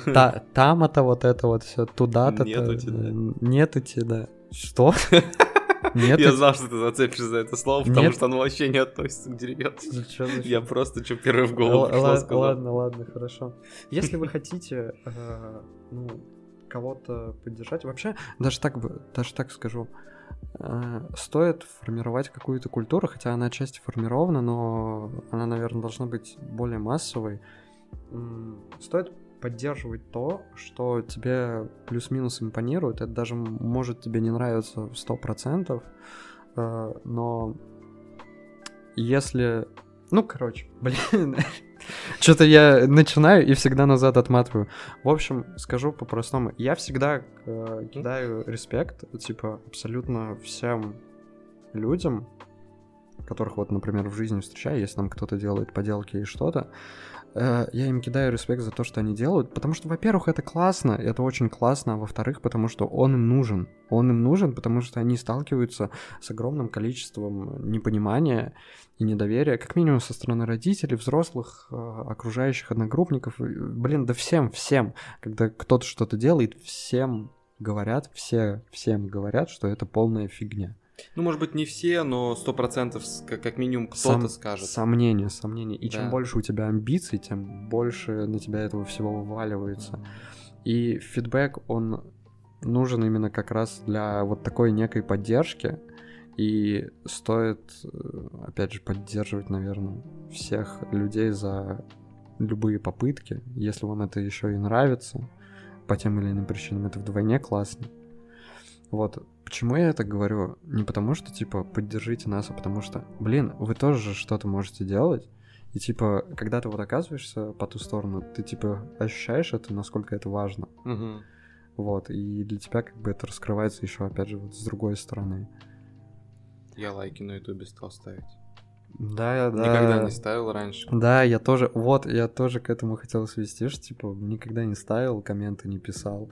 та, там-то вот это вот все, туда-то. Нетути, да. Нетути, да. Что? Нет, Я знал, что ты зацепишься за это слово, потому Нет. что оно вообще не относится к. Зачем, зачем? Я просто что первое в голову Л- пришло, сказал. Ладно, ладно, хорошо. Если вы хотите, э, ну, кого-то поддержать, вообще, даже так, даже так скажу, стоит формировать какую-то культуру, хотя она отчасти формирована, но она, наверное, должна быть более массовой. Стоит поддерживать то, что тебе плюс-минус импонирует. Это даже может тебе не нравиться в 100%, э, но если... Ну, короче, блин, что-то я начинаю и всегда назад отматываю. В общем, скажу по-простому. Я всегда э, кидаю респект, типа, абсолютно всем людям, которых вот, например, в жизни встречаю, если там кто-то делает поделки и что-то, я им кидаю респект за то, что они делают, потому что, во-первых, это классно, это очень классно, а во-вторых, потому что он им нужен. Он им нужен, потому что они сталкиваются с огромным количеством непонимания и недоверия, как минимум со стороны родителей, взрослых, э, окружающих одногруппников. Блин, да всем, всем. Когда кто-то что-то делает, всем говорят, все, всем говорят, что это полная фигня. Ну, может быть, не все, но сто процентов с- как, как минимум кто-то Сом- скажет. Сомнения, сомнения. И чем Да. больше у тебя амбиций, тем больше на тебя этого всего вываливается. И фидбэк, он нужен именно как раз для вот такой некой поддержки. И стоит, э, опять же, поддерживать, наверное, всех людей за любые попытки. Если вам это еще и нравится, по тем или иным причинам, это вдвойне классно. Вот. Почему я это говорю? Не потому что, типа, поддержите нас, а потому что, блин, вы тоже же что-то можете делать. И, типа, когда ты вот оказываешься по ту сторону, ты, типа, ощущаешь это, насколько это важно. Мгм. Вот. И для тебя, как бы, это раскрывается еще, опять же, вот с другой стороны. Я лайки на ютубе стал ставить. Да, да. Никогда не ставил раньше. Да, я тоже, вот, я тоже к этому хотел свести, что, типа, никогда не ставил, комменты не писал.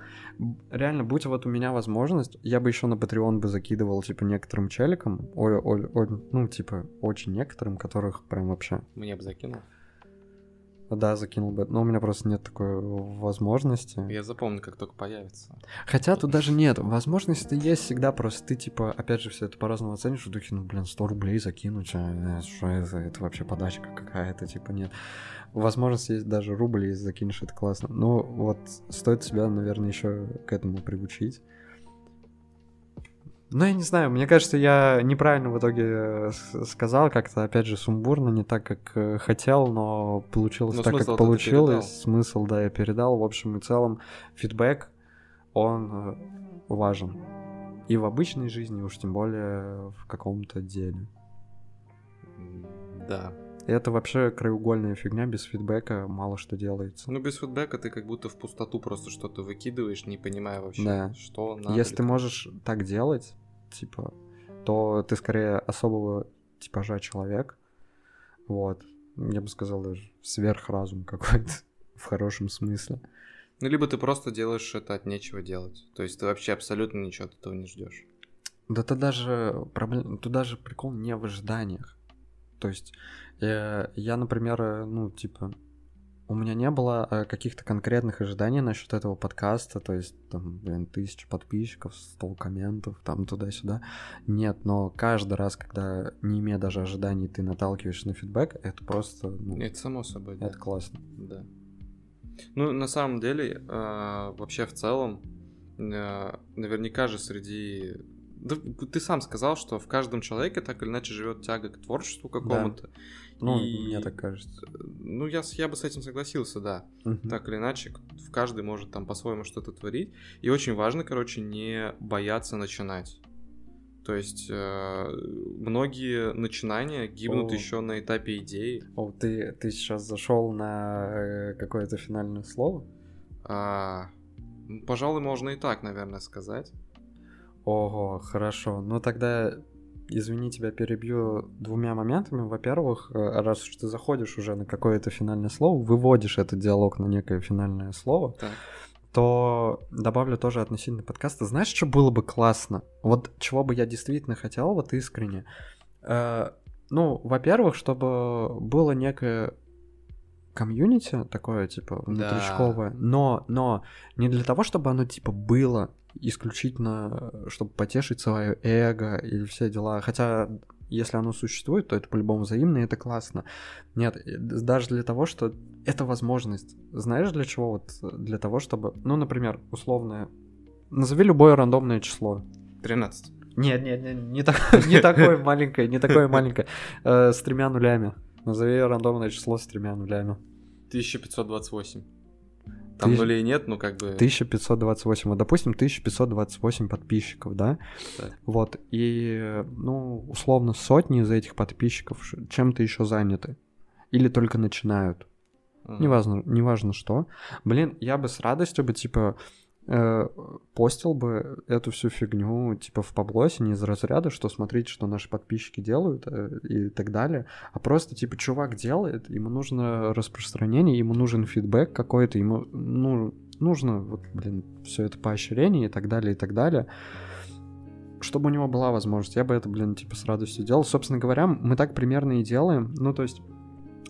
Реально, будь вот у меня возможность, я бы еще на Patreon бы закидывал, типа, некоторым челикам, ой, ой, ой, ну, типа, очень некоторым, которых прям вообще, Мне бы закинул. Да, закинул бы, но у меня просто нет такой возможности. Я запомню, как только появится. Хотя тут даже нет, возможности есть всегда, просто ты, типа, опять же, все это по-разному оценишь, в духе, ну, блин, 100 рублей закинуть, а, э, что это, это вообще подачка какая-то, типа, нет. Возможность есть даже рубль, если закинешь, это классно. Ну, вот, стоит себя, наверное, еще к этому приучить. Ну, я не знаю, мне кажется, я неправильно в итоге э, сказал, как-то, опять же, сумбурно, не так, как э, хотел, но получилось Но так, как получилось. Смысл, да, я передал. В общем и целом, фидбэк, он э, важен. И в обычной жизни, уж тем более в каком-то деле. Да. Это вообще краеугольная фигня, без фидбэка мало что делается. Ну, без фидбэка ты как будто в пустоту просто что-то выкидываешь, не понимая вообще, Да. что надо. Если ты можешь так делать, типа, то ты скорее особого типажа человек. Вот. Я бы сказал даже сверхразум какой-то в хорошем смысле. Ну, либо ты просто делаешь это от нечего делать. То есть ты вообще абсолютно ничего от этого не ждешь. Да ты даже проблем, тут даже прикол не в ожиданиях. То есть э, я, например, э, ну типа у меня не было э, каких-то конкретных ожиданий насчет этого подкаста, то есть там, блин, тысяча подписчиков, 100 комментов, там туда-сюда. Нет, но каждый раз, когда не имея даже ожиданий, ты наталкиваешься на фидбэк, это просто, ну, Это само собой, да. это классно. Да. Ну, на самом деле, вообще в целом, наверняка же среди... Да, ты сам сказал, что в каждом человеке так или иначе живет тяга к творчеству какому-то. Ну, И- мне так кажется. Ну, я, я бы с этим согласился, да. Мгм. Так или иначе, в каждый может там по-своему что-то творить. И очень важно, короче, не бояться начинать. То есть э, многие начинания гибнут О. еще на этапе идеи. О, ты, ты сейчас зашел на э, какое-то финальное слово? А, пожалуй, можно и так, наверное, сказать. Ого, хорошо. Ну тогда, извини, тебя перебью двумя моментами. Во-первых, э, раз уж ты заходишь уже на какое-то финальное слово, выводишь этот диалог на некое финальное слово, Так. то добавлю тоже относительно подкаста. Знаешь, что было бы классно? Вот чего бы я действительно хотел, вот искренне. Э, ну, во-первых, чтобы было некое комьюнити такое, типа, внутричковое, да. но, но не для того, чтобы оно, типа, было исключительно, чтобы потешить свое эго или все дела. Хотя, если оно существует, то это по-любому взаимно, и это классно. Нет, даже для того, что это возможность. Знаешь, для чего? Вот для того, чтобы, ну, например, условное, назови любое рандомное число. 13. Нет, нет, нет, не, так, не такое маленькое, не такое маленькое. Э, с тремя нулями. Назови рандомное число с тремя нулями. 1528. Там Тысяч... нулей нет, ну как бы... 1528. Вот, допустим, 1528 подписчиков, да? да? Вот, и, ну, условно, сотни из этих подписчиков чем-то еще заняты. Или только начинают. Mm-hmm. Неважно, неважно что. Блин, я бы с радостью бы, типа, э, постил бы эту всю фигню типа в паблосе не из разряда, что смотрите, что наши подписчики делают э, и так далее, а просто типа чувак делает, ему нужно распространение, ему нужен фидбэк какой-то, ему ну, нужно, вот, блин, все это поощрение и так далее, и так далее чтобы у него была возможность, я бы это, блин, типа с радостью делал. Собственно говоря, мы так примерно и делаем. Ну, то есть,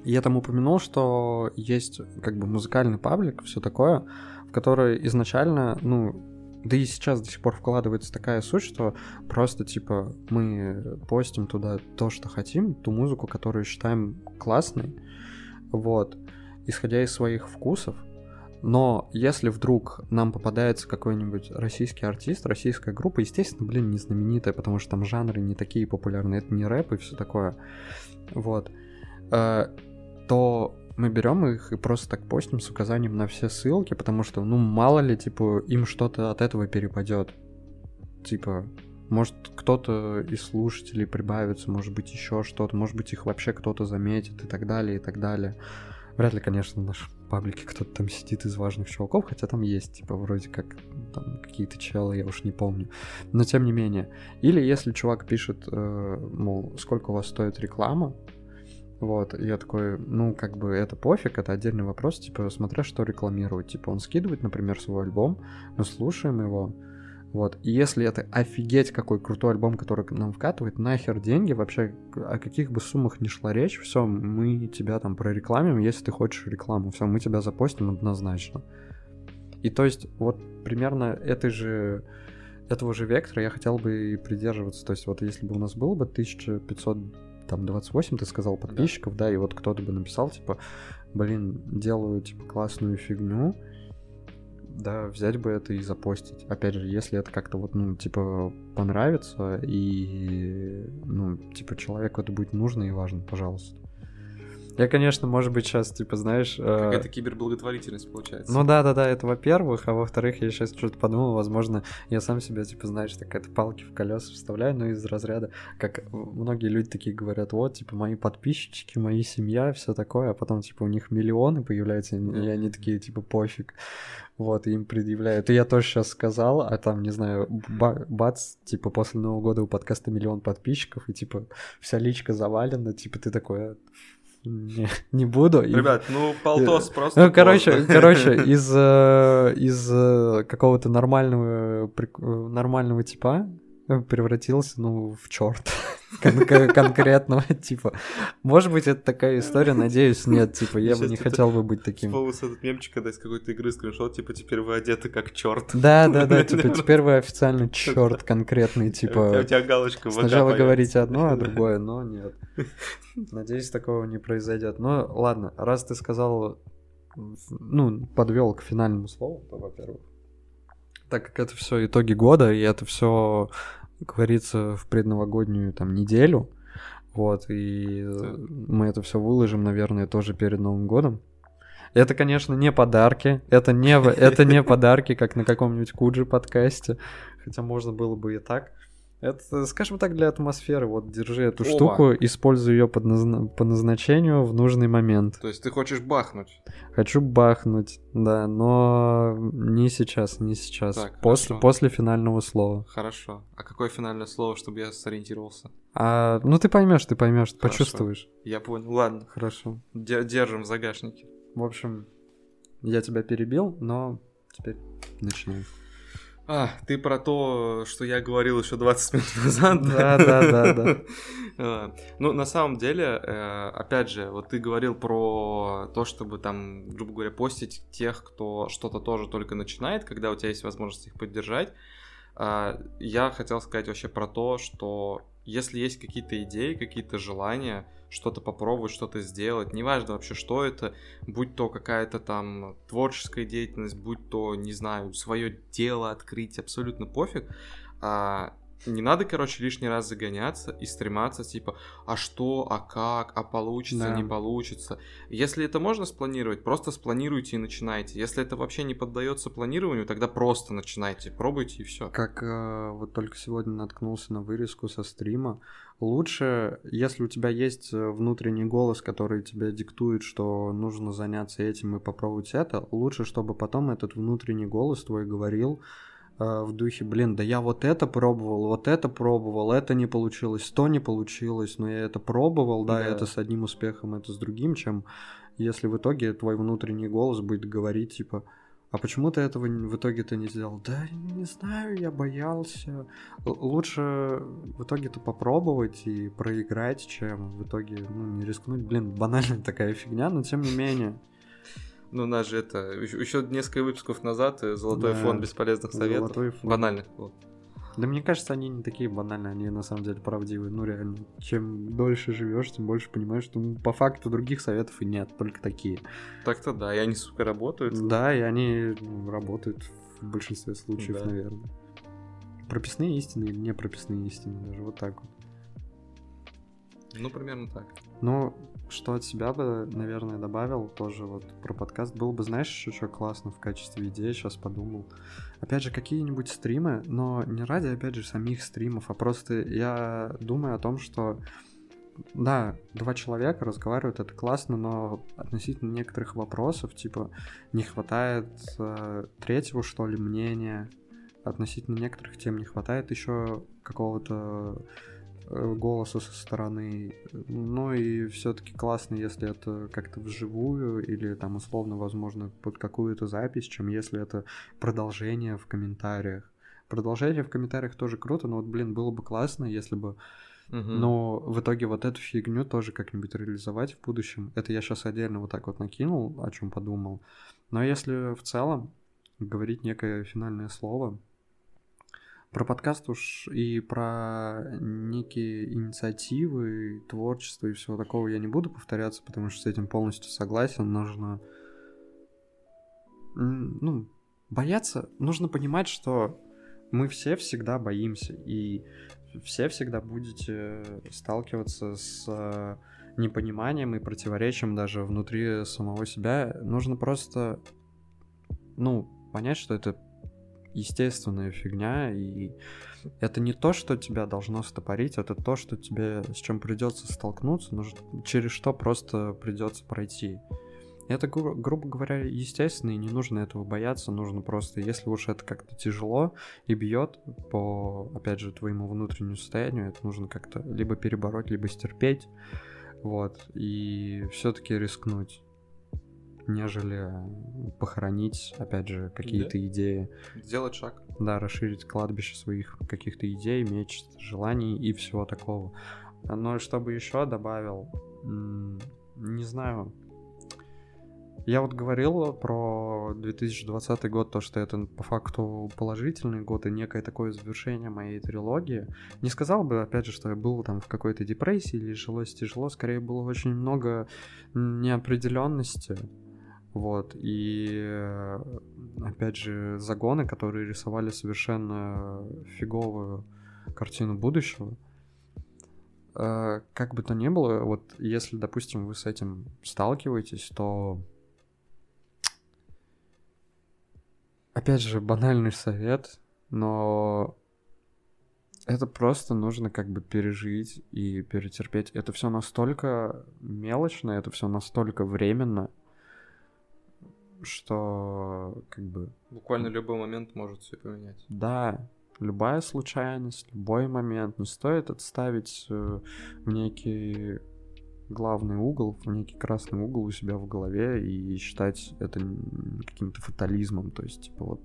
я там упомянул, что есть как бы музыкальный паблик, все такое в которой изначально, ну, да и сейчас до сих пор вкладывается такая суть, что просто, типа, мы постим туда то, что хотим, ту музыку, которую считаем классной, вот, исходя из своих вкусов, но если вдруг нам попадается какой-нибудь российский артист, российская группа, естественно, блин, не знаменитая, потому что там жанры не такие популярные, это не рэп и все такое, вот, э, то мы берем их и просто так постим с указанием на все ссылки, потому что, ну, мало ли, типа, им что-то от этого перепадет. Типа, может, кто-то из слушателей прибавится, может быть, еще что-то, может быть, их вообще кто-то заметит и так далее, и так далее. Вряд ли, конечно, в нашем паблике кто-то там сидит из важных чуваков, хотя там есть, типа, вроде как там какие-то челы, я уж не помню. Но тем не менее. Или если чувак пишет, э, мол, сколько у вас стоит реклама, вот, я такой, ну, как бы это пофиг, это отдельный вопрос, типа, смотря что рекламирует. Типа, он скидывает, например, свой альбом, мы слушаем его, вот, и если это офигеть какой крутой альбом, который нам вкатывает, нахер деньги, вообще о каких бы суммах ни шла речь, все, мы тебя там прорекламим, если ты хочешь рекламу, все, мы тебя запостим однозначно. И то есть, вот примерно этой же этого же вектора я хотел бы и придерживаться. То есть вот если бы у нас было бы 1500 там 28, ты сказал, подписчиков, да, да и вот кто-то бы написал, типа, блин, делаю, типа, классную фигню, да, взять бы это и запостить. Опять же, если это как-то вот, ну, типа, понравится, и, ну, типа, человеку это будет нужно и важно, пожалуйста. Я, конечно, может быть, сейчас, типа, знаешь... Э, Какая-то киберблаготворительность получается. Ну да-да-да, это во-первых, а во-вторых, я сейчас что-то подумал, возможно, я сам себя, типа, знаешь, такая-то палки в колеса вставляю, но из разряда, как многие люди такие говорят, вот, типа, мои подписчики, мои семья, все такое, а потом, типа, у них миллионы появляются, и они такие, типа, пофиг. Вот, и им предъявляют. И я тоже сейчас сказал, а там, не знаю, бац, типа, после Нового года у подкаста миллион подписчиков, и, типа, вся личка завалена, типа, ты такой, не, не буду. Ребят, ну полтос просто. Ну, короче, короче, из, э, из э, какого-то нормального, нормального типа превратился, ну, в черт. Кон- конкретного типа. Может быть, это такая история, надеюсь, нет, типа, я бы не хотел бы быть таким. Типа, с этот мемчик, когда из какой-то игры скриншот, типа, теперь вы одеты как черт. Да, да, да, типа, теперь вы официально черт конкретный, типа. У тебя галочка Сначала говорите одно, а другое, но нет. Надеюсь, такого не произойдет. Ну, ладно, раз ты сказал, ну, подвел к финальному слову, то, во-первых, так как это все итоги года, и это все говорится в предновогоднюю там неделю, вот, и да. мы это все выложим, наверное, тоже перед Новым годом. Это, конечно, не подарки, это не, это не подарки, как на каком-нибудь Куджи подкасте, хотя можно было бы и так. Это, скажем так, для атмосферы. Вот держи эту Оба. штуку, используй ее под назна... по назначению в нужный момент. То есть ты хочешь бахнуть? Хочу бахнуть, да, но не сейчас, не сейчас. Так, после, после финального слова. Хорошо. А какое финальное слово, чтобы я сориентировался? А, ну ты поймешь, ты поймешь, ты почувствуешь. Я понял. Ладно. Хорошо. Держим в загашнике. В общем, я тебя перебил, но теперь начинай. А, ты про то, что я говорил еще 20 минут назад. Да, да, да, да. А, ну, на самом деле, э, опять же, вот ты говорил про то, чтобы там, грубо говоря, постить тех, кто что-то тоже только начинает, когда у тебя есть возможность их поддержать. А, я хотел сказать вообще про то, что если есть какие-то идеи, какие-то желания, что-то попробовать, что-то сделать, неважно вообще, что это, будь то какая-то там творческая деятельность, будь то, не знаю, свое дело открыть, абсолютно пофиг, а, не надо, короче, лишний раз загоняться и стрематься, типа, а что, а как, а получится, да. не получится. Если это можно спланировать, просто спланируйте и начинайте. Если это вообще не поддается планированию, тогда просто начинайте, пробуйте и все. Как э, вот только сегодня наткнулся на вырезку со стрима, лучше, если у тебя есть э, внутренний голос, который тебе диктует, что нужно заняться этим и попробовать это, лучше, чтобы потом этот внутренний голос твой говорил, в духе, блин, да я вот это пробовал, вот это пробовал, это не получилось, то не получилось, но я это пробовал, да, да. это с одним успехом, это с другим, чем если в итоге твой внутренний голос будет говорить, типа, а почему ты этого в итоге-то не сделал? Да, не знаю, я боялся. Л- лучше в итоге-то попробовать и проиграть, чем в итоге, ну, не рискнуть. Блин, банальная такая фигня, но тем не менее. Ну, у нас же это... Еще несколько выпусков назад э, Золотой да. фонд бесполезных советов. Золотой фонд. Банальных. Вот. Да мне кажется, они не такие банальные, они на самом деле правдивые. Ну, реально, чем дольше живешь, тем больше понимаешь, что ну, по факту других советов и нет, только такие. Так-то да, и они, сука, работают. Да, и они ну, работают в большинстве случаев, да. наверное. Прописные истины или не прописные истины, даже вот так вот. Ну, примерно так. Ну, что от себя бы, наверное, добавил тоже вот про подкаст. Было бы, знаешь, еще что классно в качестве идеи, сейчас подумал. Опять же, какие-нибудь стримы, но не ради, опять же, самих стримов, а просто я думаю о том, что да, два человека разговаривают, это классно, но относительно некоторых вопросов, типа, не хватает э, третьего, что ли, мнения, относительно некоторых тем не хватает еще какого-то голоса со стороны. Ну и все-таки классно, если это как-то вживую или там условно, возможно, под какую-то запись, чем если это продолжение в комментариях. Продолжение в комментариях тоже круто, но вот, блин, было бы классно, если бы Угу. Но в итоге вот эту фигню тоже как-нибудь реализовать в будущем. Это я сейчас отдельно вот так вот накинул, о чем подумал. Но если в целом говорить некое финальное слово, про подкаст уж и про некие инициативы, творчество и всего такого я не буду повторяться, потому что с этим полностью согласен. Нужно... Ну, бояться... Нужно понимать, что мы все всегда боимся, и все всегда будете сталкиваться с непониманием и противоречием даже внутри самого себя. Нужно просто, ну, понять, что это естественная фигня, и это не то, что тебя должно стопорить, это то, что тебе с чем придется столкнуться, нужно, через что просто придется пройти. Это, гру- грубо говоря, естественно, и не нужно этого бояться, нужно просто, если уж это как-то тяжело и бьет по, опять же, твоему внутреннему состоянию, это нужно как-то либо перебороть, либо стерпеть, вот, и все-таки рискнуть нежели похоронить, опять же, какие-то да. идеи. Сделать шаг. Да, расширить кладбище своих каких-то идей, мечт, желаний и всего такого. Но чтобы еще добавил, не знаю, я вот говорил про 2020 год, то, что это по факту положительный год и некое такое завершение моей трилогии. Не сказал бы, опять же, что я был там в какой-то депрессии или жилось тяжело, скорее было очень много неопределенности вот, и э, опять же, загоны, которые рисовали совершенно фиговую картину будущего. Э, как бы то ни было, вот если, допустим, вы с этим сталкиваетесь, то опять же, банальный совет, но это просто нужно как бы пережить и перетерпеть. Это все настолько мелочно, это все настолько временно, что как бы... Буквально любой момент может все поменять. Да, любая случайность, любой момент. Не стоит отставить э, в некий главный угол, в некий красный угол у себя в голове и считать это каким-то фатализмом. То есть, типа, вот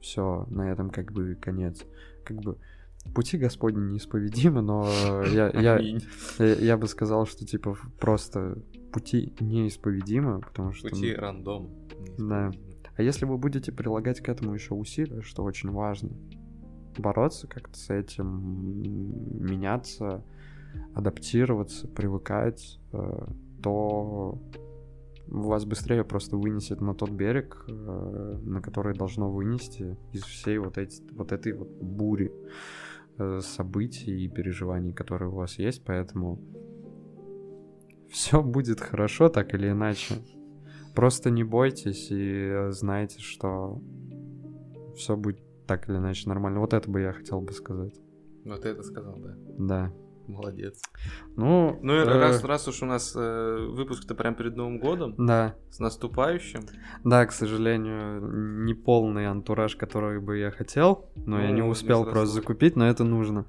все, на этом как бы конец. Как бы пути Господни неисповедимы, но я, я, я, я бы сказал, что типа просто пути неисповедимы, потому что... Пути рандом. Да. А если вы будете прилагать к этому еще усилия, что очень важно, бороться как-то с этим, меняться, адаптироваться, привыкать, э, то вас быстрее просто вынесет на тот берег, э, на который должно вынести из всей вот, эти, вот этой вот бури э, событий и переживаний, которые у вас есть, поэтому все будет хорошо так или иначе. Просто не бойтесь и знайте, что все будет так или иначе нормально. Вот это бы я хотел бы сказать. Вот это сказал, да? Да. Молодец. Ну, ну э... раз, раз уж у нас э, выпуск-то прям перед Новым годом. Да. С наступающим. Да, к сожалению, не полный антураж, который бы я хотел, но ну, я не успел не просто закупить, но это нужно.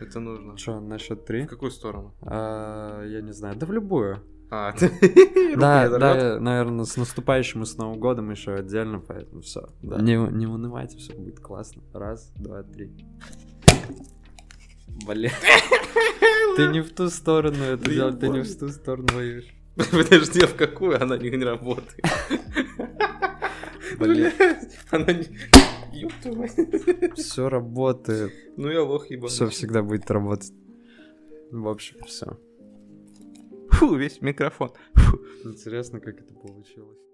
Это нужно. Что, на счет три? В какую сторону? А, я не знаю, да в любую. А, да, да, наверное, с наступающим и с Новым годом еще отдельно, поэтому все. Не, не унывайте, все будет классно. Раз, два, три. Бля. Ты не в ту сторону это делал, ты не в ту сторону воюешь. Подожди, а в какую она не, работает? Бля. Она не... Все работает. Ну я лох ебаный. Все всегда будет работать. В общем, все. Фу, весь микрофон. Интересно, как это получилось.